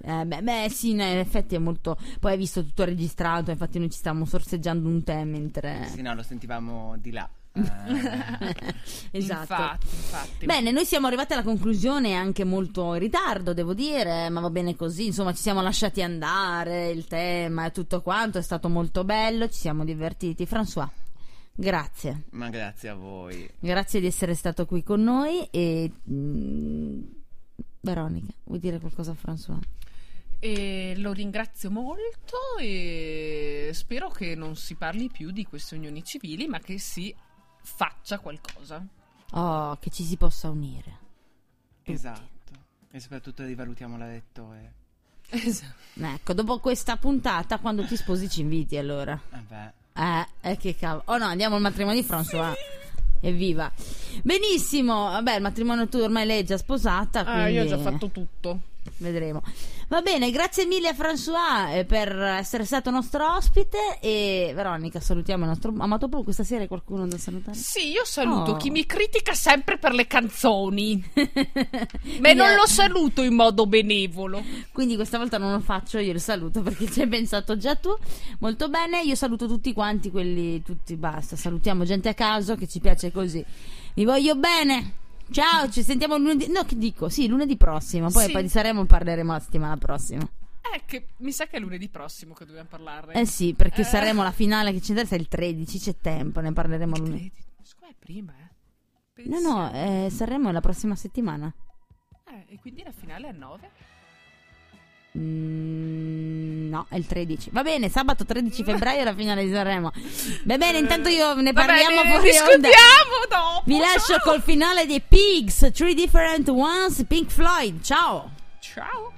Eh, beh, beh, sì, in effetti è molto. Poi hai visto tutto registrato, infatti noi ci stavamo sorseggiando un tè mentre. Sì, no, lo sentivamo di là. Eh, esatto. Infatti, infatti. Bene, noi siamo arrivati alla conclusione anche molto in ritardo, devo dire, ma va bene così. Insomma, ci siamo lasciati andare, il tema e tutto quanto è stato molto bello, ci siamo divertiti. François, grazie. ma grazie a voi. Grazie di essere stato qui con noi e mm, Veronica, vuoi dire qualcosa a François? E lo ringrazio molto e spero che non si parli più di queste unioni civili, ma che si faccia qualcosa. Oh, che ci si possa unire. Esatto. E soprattutto rivalutiamo la lettore. Esatto. Ecco, dopo questa puntata, quando ti sposi ci inviti allora. Vabbè. Eh, eh che cavolo. Oh no, andiamo al matrimonio di François. Evviva. Benissimo. Vabbè, il matrimonio tu ormai lei è già sposata. Ah, quindi io ho già fatto tutto. Vedremo. Va bene, grazie mille a François eh, per essere stato nostro ospite. E Veronica, salutiamo il nostro amato Plu. Questa sera qualcuno da salutare? Sì, io saluto Oh. chi mi critica sempre per le canzoni. Ma non lo saluto in modo benevolo. Quindi questa volta non lo faccio io il saluto perché ci hai pensato già tu. Molto bene, io saluto tutti quanti, quelli tutti, basta. Salutiamo gente a caso che ci piace così. Vi voglio bene. Ciao, ci sentiamo lunedì. No, che dico? Sì, lunedì prossimo. Poi Sì. poi di Saremo parleremo la settimana prossima. Eh, che mi sa che è lunedì prossimo che dobbiamo parlarne. Eh sì, perché Eh. saremo la finale che ci interessa è il 13, c'è tempo, ne parleremo lunedì. Credi? Me è prima, eh. No, no, eh, Sanremo è la prossima settimana. Eh, e quindi la finale è a 9? Mm, no, è il 13. Va bene, sabato 13 febbraio è la finale di Sanremo. Va bene, intanto io ne parliamo Vabbè, fuori onda. discutiamo dopo. Vi lascio col finale dei Pigs, Three Different Ones, Pink Floyd. Ciao! Ciao.